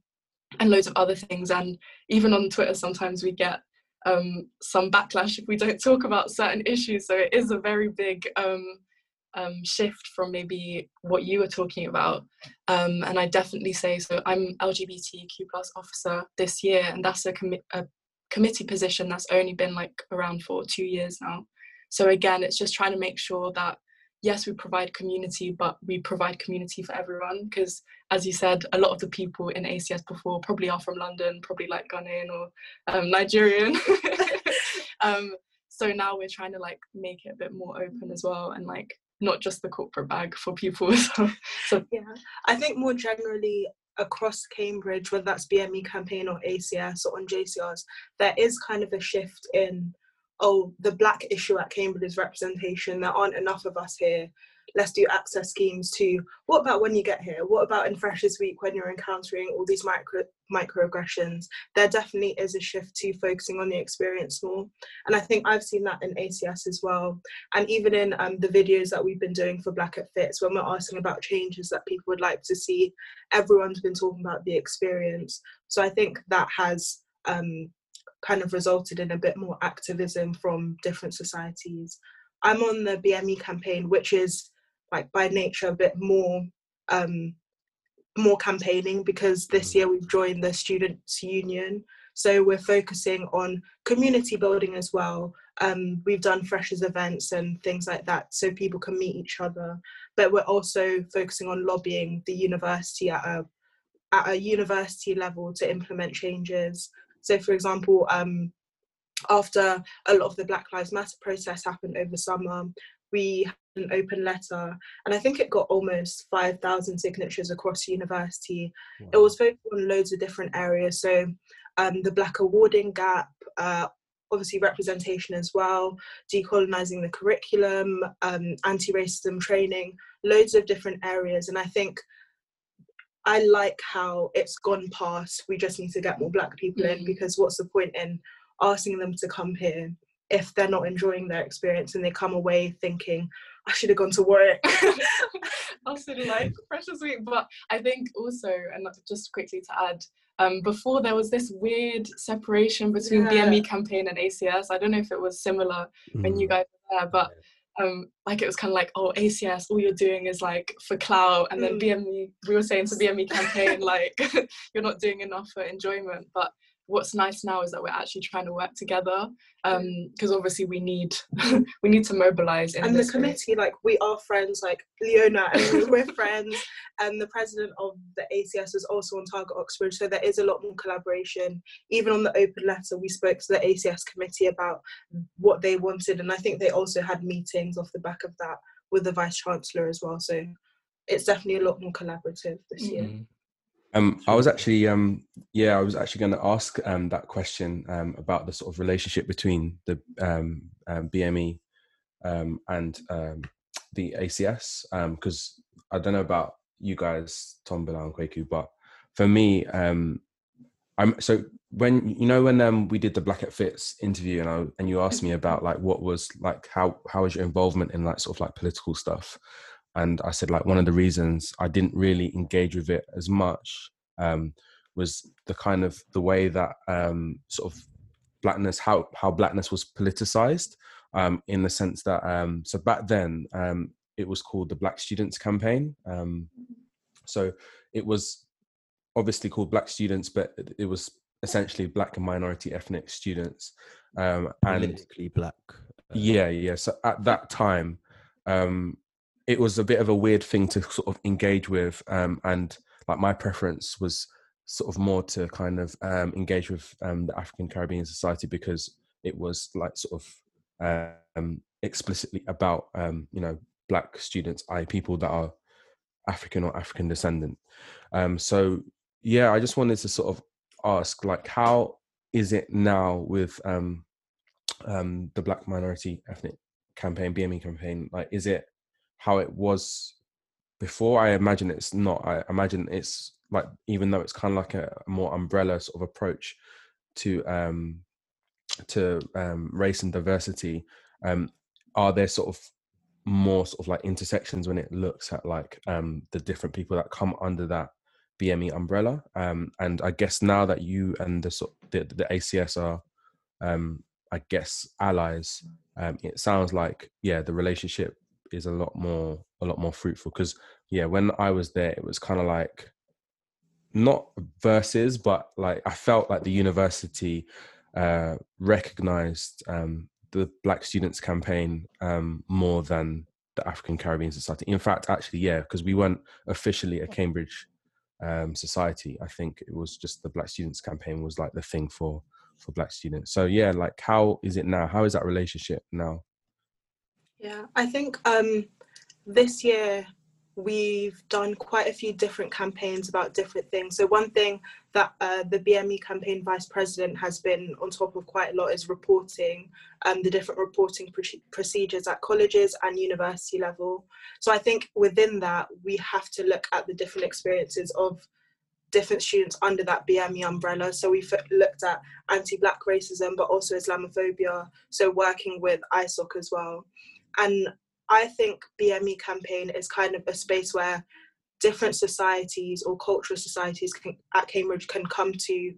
and loads of other things. And even on twitter sometimes we get um, some backlash if we don't talk about certain issues. So it is a very big um, um, shift from maybe what you were talking about. Um, and i definitely say so i'm lgbtq plus officer this year and that's a, commi- a committee position that's only been like around for two years now. So again, it's just trying to make sure that yes, we provide community, but we provide community for everyone. Because as you said, a lot of the people in ACS before probably are from London, probably like Ghanaian or um, Nigerian. um, so now we're trying to like make it a bit more open as well, and like not just the corporate bag for people. so, so yeah, I think more generally, across Cambridge, whether that's BME campaign or ACS or on JCRs, there is kind of a shift in, oh, the black issue at Cambridge is representation. There aren't enough of us here let's do access schemes to what about when you get here what about in freshers week when you're encountering all these micro microaggressions there definitely is a shift to focusing on the experience more. And i think i've seen that in acs as well. And even in um, the videos that we've been doing for black at Fitz when we're asking about changes that people would like to see everyone's been talking about the experience. So i think that has um, kind of resulted in a bit more activism from different societies. I'm on the bme campaign which is like by nature a bit more um, more campaigning because this year we've joined the students union. So we're focusing on community building as well. Um, we've done freshers events and things like that so people can meet each other. But we're also focusing on lobbying the university at a at a university level to implement changes. So for example um, after a lot of the black lives matter protests happened over summer we an open letter and i think it got almost 5000 signatures across the university wow. it was focused on loads of different areas so um, the black awarding gap uh, obviously representation as well decolonizing the curriculum um, anti-racism training loads of different areas and i think i like how it's gone past we just need to get more black people mm. in because what's the point in asking them to come here if they're not enjoying their experience and they come away thinking I should have gone to work. also like Freshers Week, but I think also and just quickly to add, um, before there was this weird separation between yeah. BME campaign and ACS. I don't know if it was similar mm. when you mm. guys were there, but um, like it was kind of like, oh, ACS, all you're doing is like for clout, and then mm. BME, we were saying to BME campaign, like you're not doing enough for enjoyment. But what's nice now is that we're actually trying to work together because um, obviously we need we need to mobilize and the committee way. like we are friends like leona and we're friends and the president of the acs is also on target oxford so there is a lot more collaboration even on the open letter we spoke to the acs committee about what they wanted and i think they also had meetings off the back of that with the vice chancellor as well so it's definitely a lot more collaborative this mm-hmm. year um, I was actually, um, yeah, I was actually going to ask um, that question um, about the sort of relationship between the um, um, BME um, and um, the ACS, because I don't know about you guys, Tom, Bilal, and Kwaku, but for me, um, I'm so when you know when um we did the Black at Fitz interview and I and you asked me about like what was like how how was your involvement in like sort of like political stuff, and I said like one of the reasons I didn't really engage with it as much um was the kind of the way that um sort of blackness how how blackness was politicized um in the sense that um so back then um it was called the Black Students Campaign um so it was obviously called Black Students but it- was essentially black and minority ethnic students um and Politically black. uh, yeah yeah so at that time um it was a bit of a weird thing to sort of engage with um and like my preference was sort of more to kind of um engage with um the african caribbean society because it was like sort of um explicitly about um you know black students i people that are african or african descendant. So yeah i just wanted to sort of ask like how is it now with um um the black minority ethnic campaign bme campaign? Like is it how it was before i imagine it's not i imagine it's like even though it's kind of like a more umbrella sort of approach to um to um race and diversity um are there sort of more sort of like intersections when it looks at like um the different people that come under that bme umbrella? Um and i guess now that you and the sort the, the acs are um i guess allies um it sounds like yeah the relationship is a lot more a lot more fruitful. Because yeah when i was there it was kind of like not versus but like i felt like the university uh recognized um the black students campaign um more than the african caribbean society. In fact actually yeah because we weren't officially a cambridge um society. I think it was just the black students campaign was like the thing for for black students. So yeah like how is it now? How is that relationship now Yeah, I think um, this year we've done quite a few different campaigns about different things. So one thing that uh, the BME campaign vice president has been on top of quite a lot is reporting um, the different reporting proce- procedures at colleges and university level. So I think within that we have to look at the different experiences of different students under that BME umbrella. So we've looked at anti-black racism, but also Islamophobia. So working with ISOC as well. And I think BME campaign is kind of a space where different societies or cultural societies can, at Cambridge can come to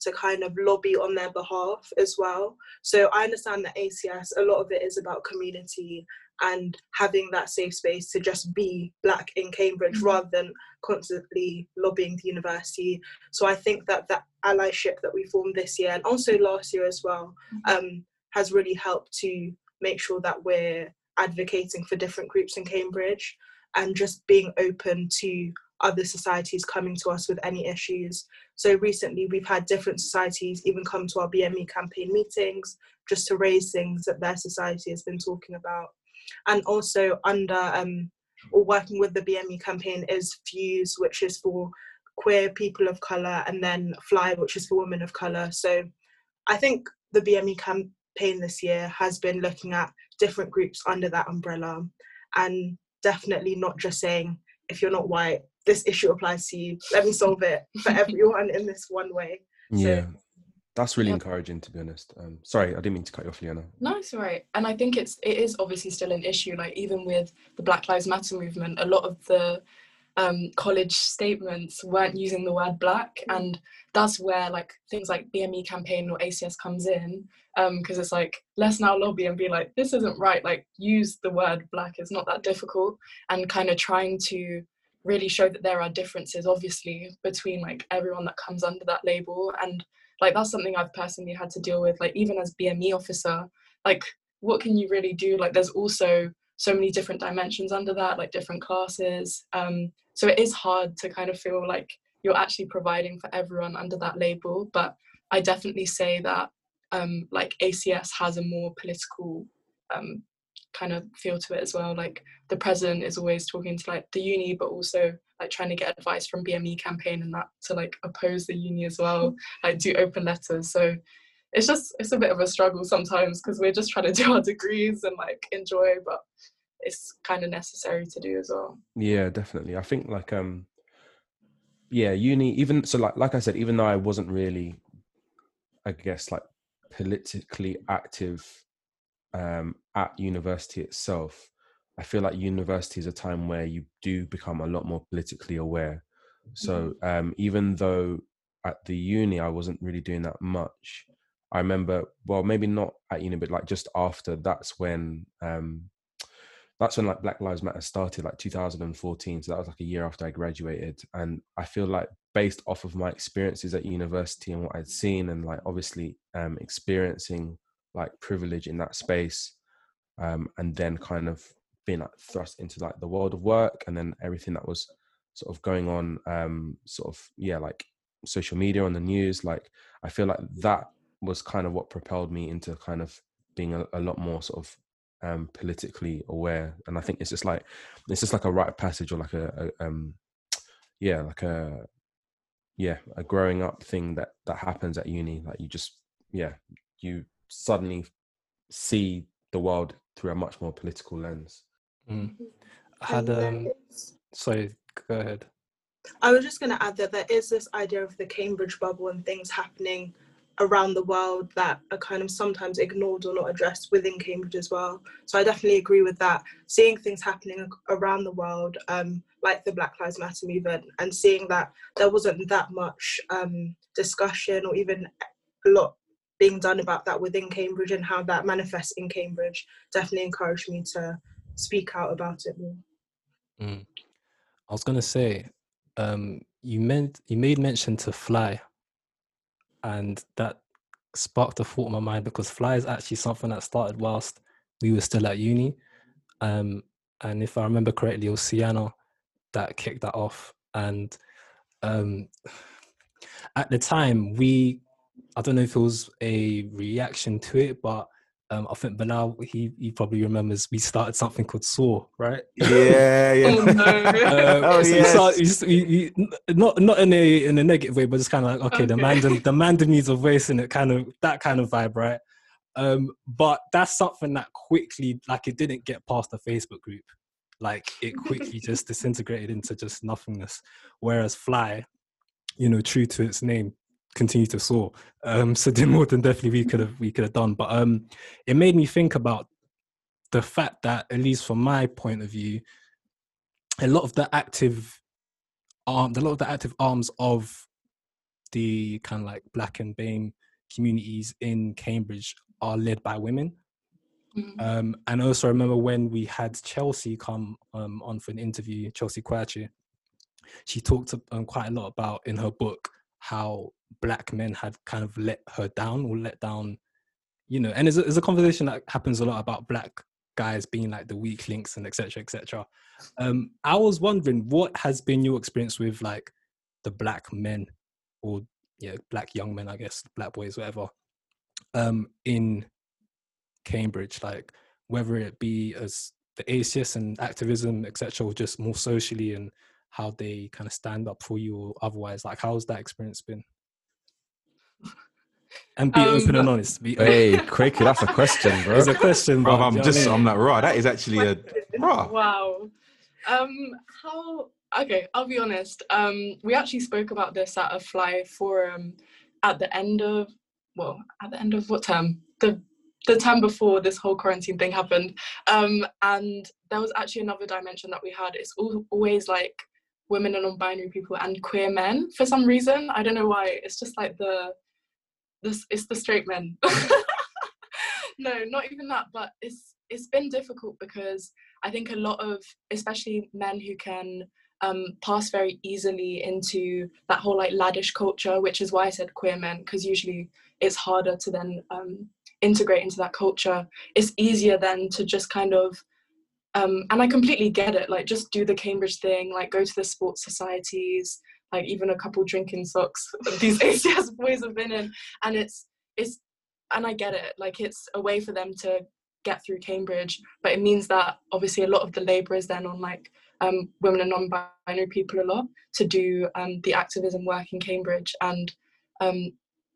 to kind of lobby on their behalf as well. So I understand that ACS, a lot of it is about community and having that safe space to just be black in Cambridge rather than constantly lobbying the university. So I think that that allyship that we formed this year and also last year as well um, has really helped to make sure that we're advocating for different groups in Cambridge and just being open to other societies coming to us with any issues. So recently we've had different societies even come to our BME campaign meetings just to raise things that their society has been talking about. And also under um, or working with the BME campaign is Fuse, which is for queer people of colour, and then Fly, which is for women of colour. So I think the BME campaign this year has been looking at different groups under that umbrella and definitely not just saying if you're not white this issue applies to you let me solve it for everyone in this one way So- yeah that's really Yeah. encouraging to be honest um sorry i didn't mean to cut you off Leona. No, it's all right. And I think it's it is obviously still an issue. Like even with the Black Lives Matter movement, a lot of the um, college statements weren't using the word black, and that's where like things like BME campaign or ACS comes in, because it's like let's now lobby and be like this isn't right. Like use the word black. It's not that difficult, and kind of trying to really show that there are differences, obviously, between like everyone that comes under that label and like that's something I've personally had to deal with. Like even as BME officer, like what can you really do? Like there's also so many different dimensions under that, like different classes. Um, so it is hard to kind of feel like you're actually providing for everyone under that label. But I definitely say that um, like ACS has a more political um, kind of feel to it as well. Like the president is always talking to like the uni, but also like trying to get advice from BME campaign and that to like oppose the uni as well, like do open letters. So it's just it's a bit of a struggle sometimes because we're just trying to do our degrees and like enjoy, but it's kind of necessary to do as well. Yeah, definitely. I think like um yeah, uni even so like like I said, even though I wasn't really I guess like politically active um, at university itself, I feel like university is a time where you do become a lot more politically aware. So um, even though at the uni I wasn't really doing that much, I remember well maybe not at uni but like just after that's when um, that's when like Black Lives Matter started like 2014. So that was like a year after I graduated, and I feel like based off of my experiences at university and what I'd seen and like obviously um, experiencing like privilege in that space um, and then kind of being like thrust into like the world of work and then everything that was sort of going on um, sort of yeah like social media on the news like i feel like that was kind of what propelled me into kind of being a, a lot more sort of um, politically aware and i think it's just like it's just like a rite of passage or like a, a um yeah like a yeah a growing up thing that that happens at uni like you just yeah you suddenly see the world through a much more political lens Mm. I had And there um. Sorry, go ahead. I was just going to add that there is this idea of the Cambridge bubble and things happening around the world that are kind of sometimes ignored or not addressed within Cambridge as well. So I definitely agree with that. Seeing things happening around the world, um, like the Black Lives Matter movement, and seeing that there wasn't that much um, discussion or even a lot being done about that within Cambridge and how that manifests in Cambridge definitely encouraged me to speak out about it more. Mm. I was gonna say, um, you meant you made mention to fly, and that sparked a thought in my mind because fly is actually something that started whilst we were still at uni, um, and if I remember correctly, it was Sienna that kicked that off, and um, at the time we, I don't know if it was a reaction to it, but um, I think Bilal he he probably remembers we started something called Saw, right? Yeah, yeah. Oh no. Uh, Oh, so yes. start- you s- you- you- not not in a in a negative way, but it's kind of like okay, the Okay. man the man needs a voice in it, kind of that kind of vibe, right? Um, but that's something that quickly, like, it didn't get past the Facebook group. Like, it quickly just disintegrated into just nothingness. Whereas Fly, you know, true to its name, continued to soar. Um, so did more than definitely we could have we could have done. But um, it made me think about the fact that, at least from my point of view, a lot of the active arm, a lot of the active arms of the kind of like black and BAME communities in Cambridge are led by women. Mm. Um, and I also remember when we had Chelsea come um, on for an interview, Chelsea Kwakye, she talked um, quite a lot about in her book how black men had kind of let her down or let down, you know, and it's a, it's a conversation that happens a lot about black guys being like the weak links and etc etc um i was wondering what has been your experience with like the black men or yeah black young men i guess black boys whatever um in cambridge like whether it be as the acs and activism etc or just more socially and how they kind of stand up for you or otherwise like how's that experience been and be Um, open and honest be hey Kwaku that's a question bro it's a question Bro, bro, I'm do you I just, mean? I'm like, raw. That is actually a raw. Wow. Um, how? Okay, I'll be honest. Um, we actually spoke about this at a fly forum at the end of, well, at the end of what term? The the term before this whole quarantine thing happened. Um, and there was actually another dimension that we had. It's al- always like women and non-binary people and queer men for some reason. I don't know why. It's just like the this it's the straight men. no, not even that, but it's it's been difficult because I think a lot of especially men who can um, pass very easily into that whole like laddish culture, which is why I said queer men, because usually it's harder to then um, integrate into that culture. It's easier then to just kind of um, and I completely get it. Like, just do the Cambridge thing. Like, go to the sports societies. Like, even a couple drinking socks these ACS boys have been in, and it's it's and I get it. Like, it's a way for them to get through Cambridge, but it means that obviously a lot of the labour is then on like um, women and non-binary people a lot to do um, the activism work in Cambridge. And um,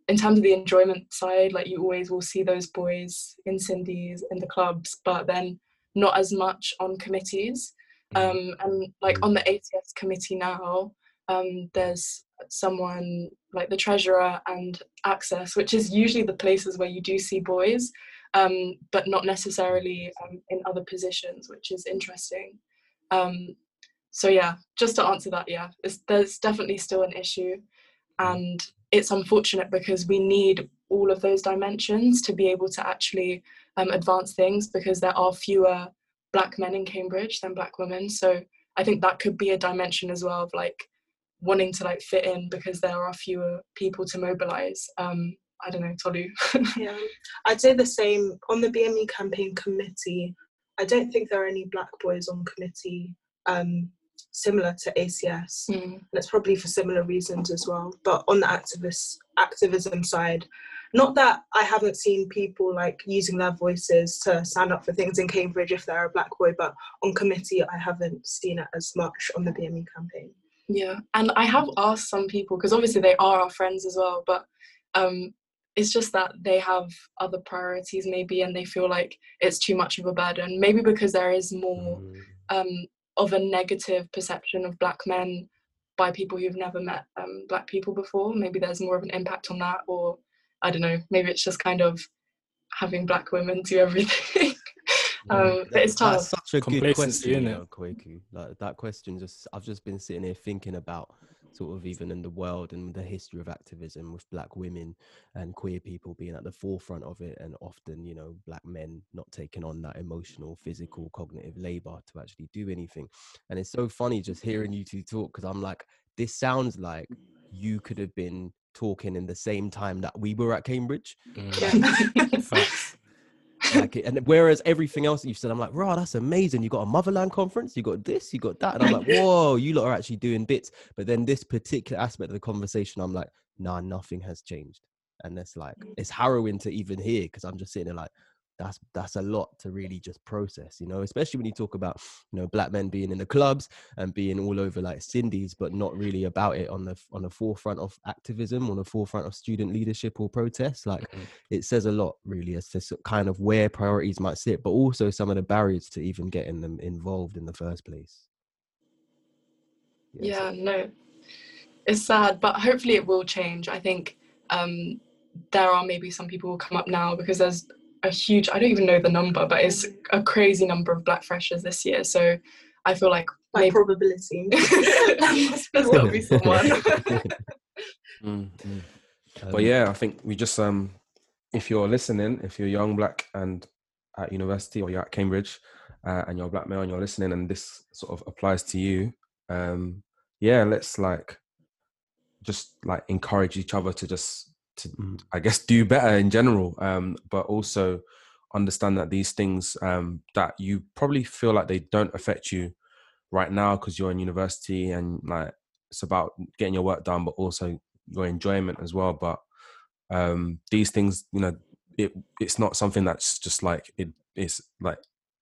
in terms of the enjoyment side, like you always will see those boys in Cindy's in the clubs, but then not as much on committees. Um, and like on the ACS committee now, um, there's someone like the treasurer and access, which is usually the places where you do see boys, um, but not necessarily um, in other positions, which is interesting. Um, so yeah, just to answer that, yeah, there's definitely still an issue, and it's unfortunate because we need all of those dimensions to be able to actually um, advance things because there are fewer black men in Cambridge than black women. So I think that could be a dimension as well of like wanting to like fit in because there are fewer people to mobilize. Um, I don't know, Tolu. yeah, I'd say the same on the BME campaign committee. I don't think there are any black boys on committee um, similar to ACS. Mm. And it's probably for similar reasons as well. But on the activist activism side, not that I haven't seen people like using their voices to stand up for things in Cambridge if they're a black boy, but on committee I haven't seen it as much on the BME campaign. Yeah, and I have asked some people because obviously they are our friends as well, but um, it's just that they have other priorities maybe, and they feel like it's too much of a burden. Maybe because there is more mm. um, of a negative perception of black men by people who've never met um, black people before. Maybe there's more of an impact on that, or I don't know, maybe it's just kind of having black women do everything. um, but it's tough. That's such a good question, you know, Kwaku. Like that question, just I've just been sitting here thinking about sort of even in the world and the history of activism with black women and queer people being at the forefront of it and often you know black men not taking on that emotional physical cognitive labor to actually do anything and it's so funny just hearing you two talk because i'm like this sounds like you could have been talking in the same time that we were at Cambridge. Mm. like and whereas everything else that you've said, I'm like, raw, that's amazing. You got a motherland conference, you got this, you got that. And I'm like, whoa, you lot are actually doing bits. But then this particular aspect of the conversation, I'm like, nah, nothing has changed. And it's like, mm. it's harrowing to even hear because I'm just sitting there like, that's that's a lot to really just process you know especially when you talk about you know black men being in the clubs and being all over like cindy's but not really about it on the on the forefront of activism on the forefront of student leadership or protest like mm-hmm. it says a lot really as to kind of where priorities might sit but also some of the barriers to even getting them involved in the first place. Yeah, yeah no it's sad but hopefully it will change. I think um there are maybe some people will come up now because there's a huge i don't even know the number but it's a crazy number of black freshers this year. So i feel like by maybe... probability. There will be someone. Mm, mm. but yeah i think we just um if you're listening if you're young black and at university or you're at cambridge uh, and you're a black male and you're listening and this sort of applies to you um yeah let's like just like encourage each other to just to mm. I guess do better in general, um, but also understand that these things um, that you probably feel like they don't affect you right now because you're in university and like it's about getting your work done, but also your enjoyment as well. But um, these things, you know, it it's not something that's just like. It's like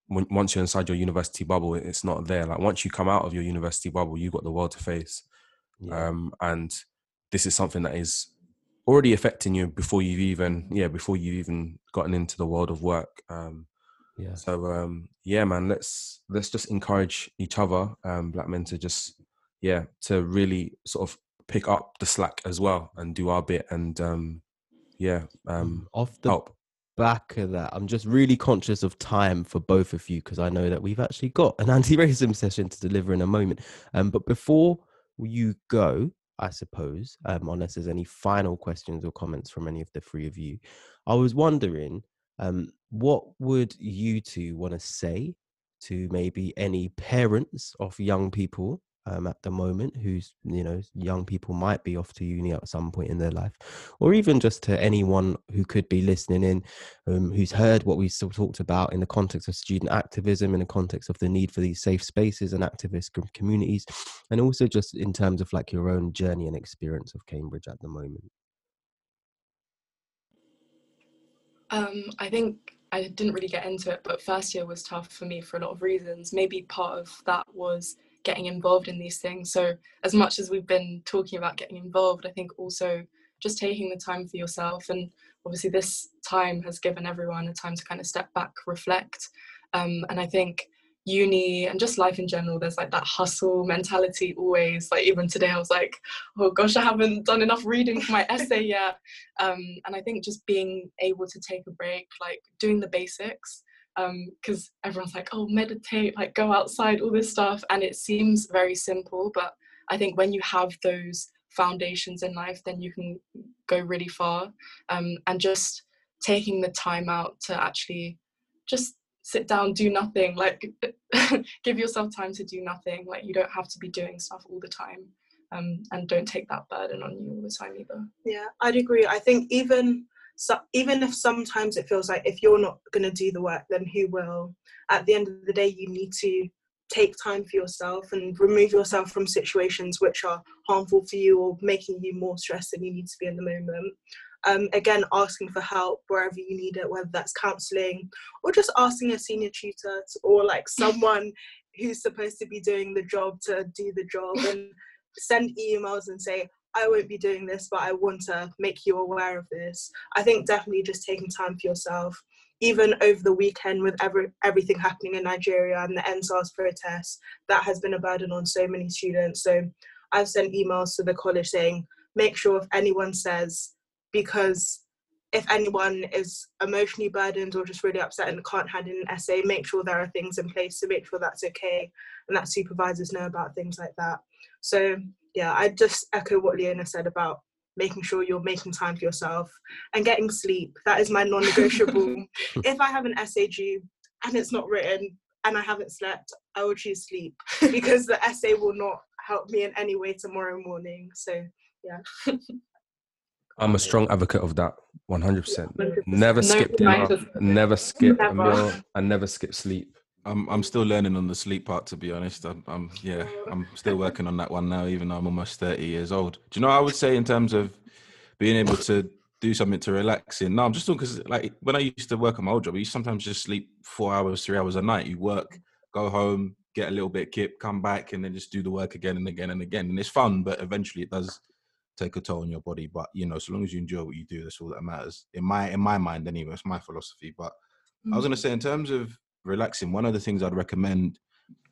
when, once you're inside your university bubble, it's not there. Like once you come out of your university bubble, you've got the world to face. Yeah. Um, and this is something that is already affecting you before you've even yeah before you've even gotten into the world of work um yeah. so um yeah man let's let's just encourage each other um black men to just yeah to really sort of pick up the slack as well and do our bit and um yeah um mm, off the help. back of that i'm just really conscious of time for both of you because i know that we've actually got an anti-racism session to deliver in a moment. Um but before you go I suppose, um, unless there's any final questions or comments from any of the three of you. I was wondering, um, what would you two want to say to maybe any parents of young people um, at the moment who's you know young people might be off to uni at some point in their life or even just to anyone who could be listening in um, who's heard what we still talked about in the context of student activism in the context of the need for these safe spaces and activist communities and also just in terms of like your own journey and experience of cambridge at the moment um, i think I didn't really get into it, but first year was tough for me for a lot of reasons. Maybe part of that was getting involved in these things. So, as much as we've been talking about getting involved, I think also just taking the time for yourself. And obviously, this time has given everyone a time to kind of step back, reflect. Um, and I think uni and just life in general there's like that hustle mentality always like even today i was like oh gosh i haven't done enough reading for my essay yet um, and i think just being able to take a break like doing the basics because um, everyone's like oh meditate like go outside all this stuff and it seems very simple but i think when you have those foundations in life then you can go really far um, and just taking the time out to actually just sit down do nothing like give yourself time to do nothing like you don't have to be doing stuff all the time um, and don't take that burden on you all the time either. Yeah i'd agree. I think even so even if sometimes it feels like if you're not going to do the work then who will? At the end of the day you need to take time for yourself and remove yourself from situations which are harmful for you or making you more stressed than you need to be in the moment. Um, again, asking for help wherever you need it, whether that's counseling or just asking a senior tutor to, or like someone who's supposed to be doing the job to do the job and send emails and say, I won't be doing this, but I want to make you aware of this. I think definitely just taking time for yourself, even over the weekend with every, everything happening in Nigeria and the EndSARS protests, that has been a burden on so many students. So I've sent emails to the college saying, make sure if anyone says because if anyone is emotionally burdened or just really upset and can't hand in an essay, make sure there are things in place to make sure that's okay and that supervisors know about things like that. So yeah, I just echo what Leona said about making sure you're making time for yourself and getting sleep. That is my non-negotiable. if I have an essay due and it's not written and I haven't slept, I will choose sleep because the essay will not help me in any way tomorrow morning. So yeah. I'm a strong advocate of that. 100%. Never skip dinner. Never skip never. a meal. And never skip sleep. I'm I'm still learning on the sleep part. To be honest, I'm, I'm yeah, I'm still working on that one now. Even though I'm almost 30 years old. Do you know? I would say in terms of being able to do something to relax in. No, I'm just talking because like when I used to work on my old job, used sometimes just sleep four hours, three hours a night. You work, go home, get a little bit kip, come back, and then just do the work again and again and again. And it's fun, but eventually it does take a toll on your body. But you know, so long as you enjoy what you do, that's all that matters. In my in my mind, anyway, it's my philosophy. But. I was gonna mm. say, in terms of relaxing, one of the things I'd recommend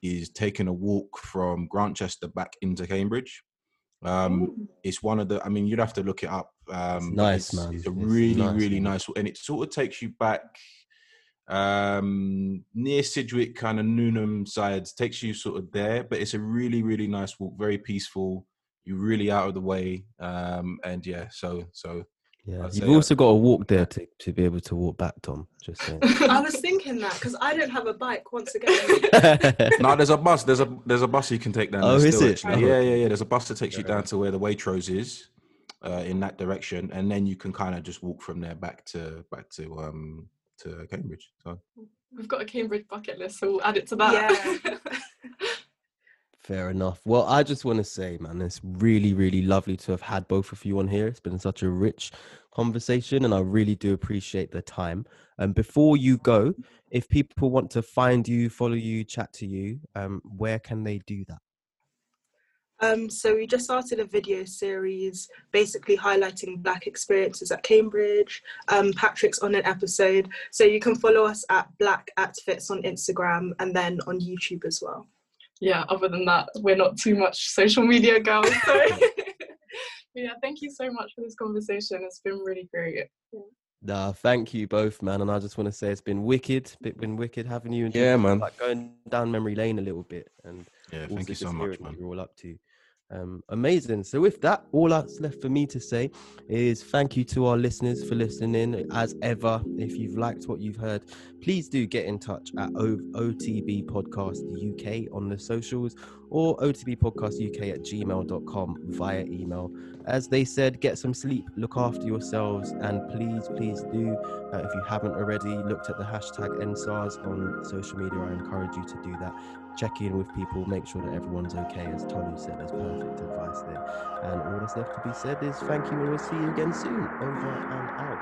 is taking a walk from Grantchester back into Cambridge. Um, it's one of the. I mean, you'd have to look it up. Um, it's nice, it's, man. It's a really, nice, really man. nice, and it sort of takes you back um near Sidgwick kind of Newnham sides takes you sort of there but it's a really really nice walk very peaceful you're really out of the way. Um, and yeah, so so yeah, you've also got to walk there to, to be able to walk back, Tom. Just saying. I was thinking that because I don't have a bike. Once again, no, there's a bus. There's a there's a bus you can take down. Oh, is still, it? Yeah, yeah, yeah. There's a bus that takes you down to where the Waitrose is, uh, in that direction, and then you can kind of just walk from there back to back to um to Cambridge. So we've got a Cambridge bucket list, so we'll add it to that. Yeah. Fair enough. Well, I just want to say, man, it's really, really lovely to have had both of you on here. It's been such a rich conversation, and I really do appreciate the time. And um, before you go, if people want to find you, follow you, chat to you, um, where can they do that? Um, so we just started a video series basically highlighting black experiences at Cambridge. Um, Patrick's on an episode. So you can follow us at black at Fitz on Instagram and then on YouTube as well yeah, other than that, we're not too much social media girls. So yeah, thank you so much for this conversation. It's been really great. Nah, thank you both, man. And I just want to say it's been wicked. It's been wicked having you. And yeah, man. Like going down memory lane a little bit, and yeah, thank you so much, man. You're all up to. Um, amazing. So, with that, all that's left for me to say is thank you to our listeners for listening. As ever, if you've liked what you've heard, please do get in touch at o- OTB Podcast UK on the socials or OTB Podcast UK at gmail.com via email. As they said, get some sleep, look after yourselves, and please, please do, uh, if you haven't already looked at the hashtag EndSARS on social media, I encourage you to do that check in with people, make sure that everyone's okay. As Tolu said, there's perfect advice there. And all that's left to be said is thank you, and we'll see you again soon. Over and out.